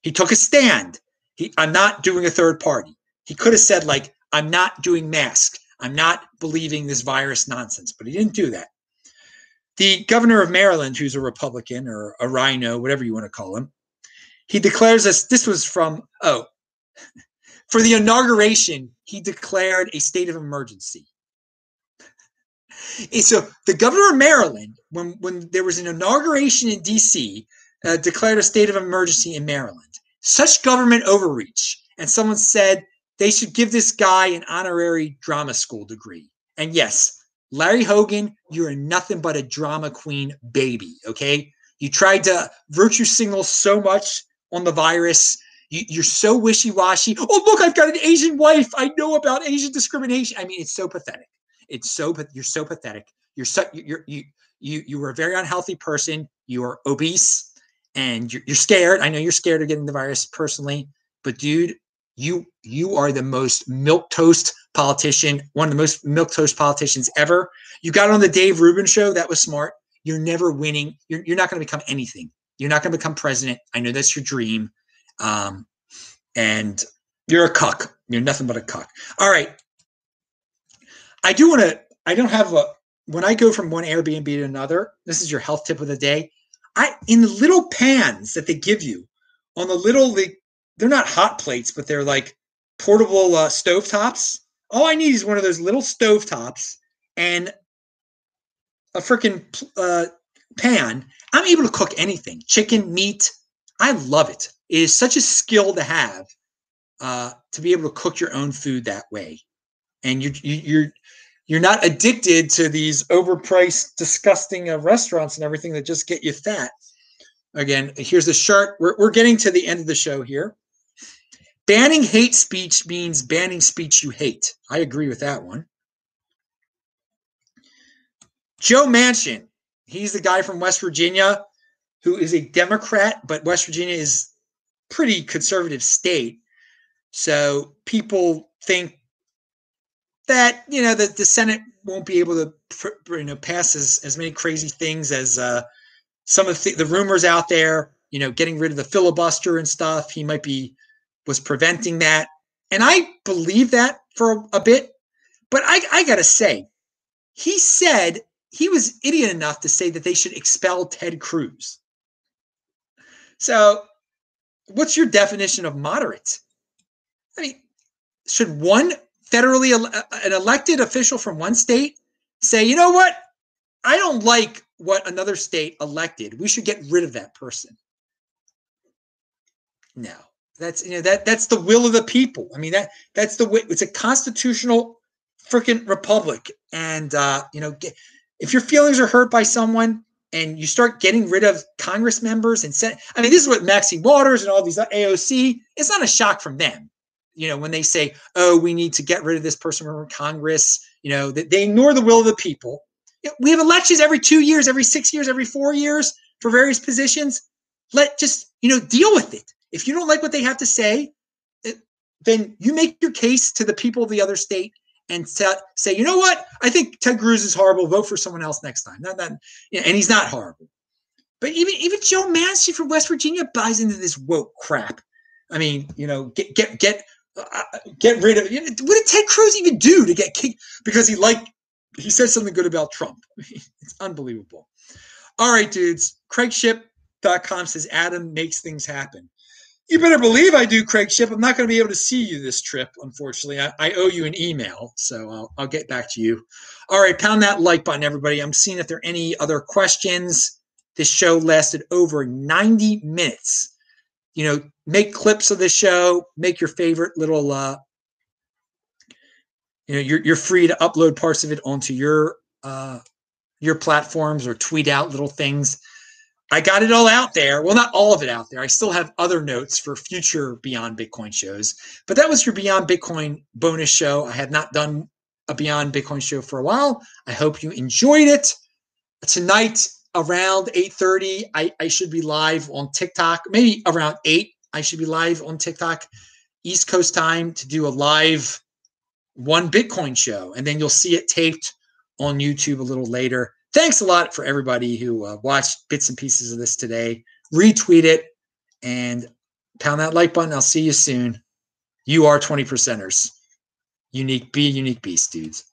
He took a stand. He I'm not doing a third party. He could have said, like, I'm not doing masks. I'm not believing this virus nonsense, but he didn't do that. The governor of Maryland, who's a Republican or a RINO, whatever you want to call him, he declares this. This was from, oh, for the inauguration, he declared a state of emergency. And so the governor of Maryland, when, when there was an inauguration in DC, uh, declared a state of emergency in Maryland. Such government overreach. And someone said they should give this guy an honorary drama school degree. And yes, Larry Hogan, you're nothing but a drama queen baby. Okay. You tried to virtue signal so much on the virus. You, are so wishy washy. Oh, look, I've got an Asian wife. I know about Asian discrimination. I mean, it's so pathetic. It's so, you're so pathetic. You're so, you're, you, you, you were a very unhealthy person. You are obese and you're, you're scared. I know you're scared of getting the virus personally, but dude, you you are the most milk toast politician, one of the most milk toast politicians ever. You got on the Dave Rubin show. That was smart. You're never winning. You're, you're not going to become anything. You're not going to become president. I know that's your dream. Um, and you're a cuck. You're nothing but a cuck. All right. I do want to, I don't have a, when I go from one Airbnb to another, this is your health tip of the day. I, in the little pans that they give you on the little, they, they're not hot plates, but they're like portable uh, stove tops. All I need is one of those little stove tops and a freaking uh, pan. I'm able to cook anything chicken, meat. I love it. It is such a skill to have uh, to be able to cook your own food that way. And you're, you're you're not addicted to these overpriced, disgusting uh, restaurants and everything that just get you fat. Again, here's the chart. We're, we're getting to the end of the show here. Banning hate speech means banning speech you hate. I agree with that one. Joe Manchin, he's the guy from West Virginia who is a Democrat, but West Virginia is pretty conservative state. So people think that you know that the Senate won't be able to you know pass as, as many crazy things as uh, some of the, the rumors out there. You know, getting rid of the filibuster and stuff. He might be was preventing that. And I believe that for a, bit. But I, I got to say, he said he was idiot enough to say that they should expel Ted Cruz. So, what's your definition of moderate? I mean, should one federally an elected official from one state say, you know what? I don't like what another state elected. We should get rid of that person. No. That's you know that that's the will of the people. I mean that that's the way it's a constitutional freaking republic. And uh, you know, get, if your feelings are hurt by someone and you start getting rid of Congress members and I mean, this is what Maxine Waters and all these AOC. It's not a shock from them. You know, when they say, "Oh, we need to get rid of this person from Congress," you know, they, they ignore the will of the people. We have elections every two years, every six years, every four years for various positions. Let just you know deal with it. If you don't like what they have to say, eh, then you make your case to the people of the other state and say, you know what? I think Ted Cruz is horrible. Vote for someone else next time. Not that, and he's not horrible. But even even Joe Manchin from West Virginia buys into this woke crap. I mean, you know, get get get uh, get rid of. You know, what did Ted Cruz even do to get kicked because he liked he said something good about Trump? it's unbelievable. All right, dudes. CraigShip.com says Adam makes things happen. You better believe I do, Craig Ship. I'm not going to be able to see you this trip, unfortunately. I, I owe you an email, so I'll, I'll get back to you. All right, pound that like button, everybody. I'm seeing if there are any other questions. This show lasted over 90 minutes. You know, make clips of the show, make your favorite little uh, you know, you're you're free to upload parts of it onto your uh your platforms or tweet out little things. I got it all out there. Well, not all of it out there. I still have other notes for future Beyond Bitcoin shows, but that was your Beyond Bitcoin bonus show. I had not done a Beyond Bitcoin show for a while. I hope you enjoyed it. Tonight around 8:30, I, I should be live on TikTok. Maybe around 8, I should be live on TikTok, East Coast time to do a live one Bitcoin show. And then you'll see it taped on YouTube a little later thanks a lot for everybody who uh, watched bits and pieces of this today. Retweet it and pound that like button. I'll see you soon. You are 20 percenters. Unique, be a unique beast, dudes.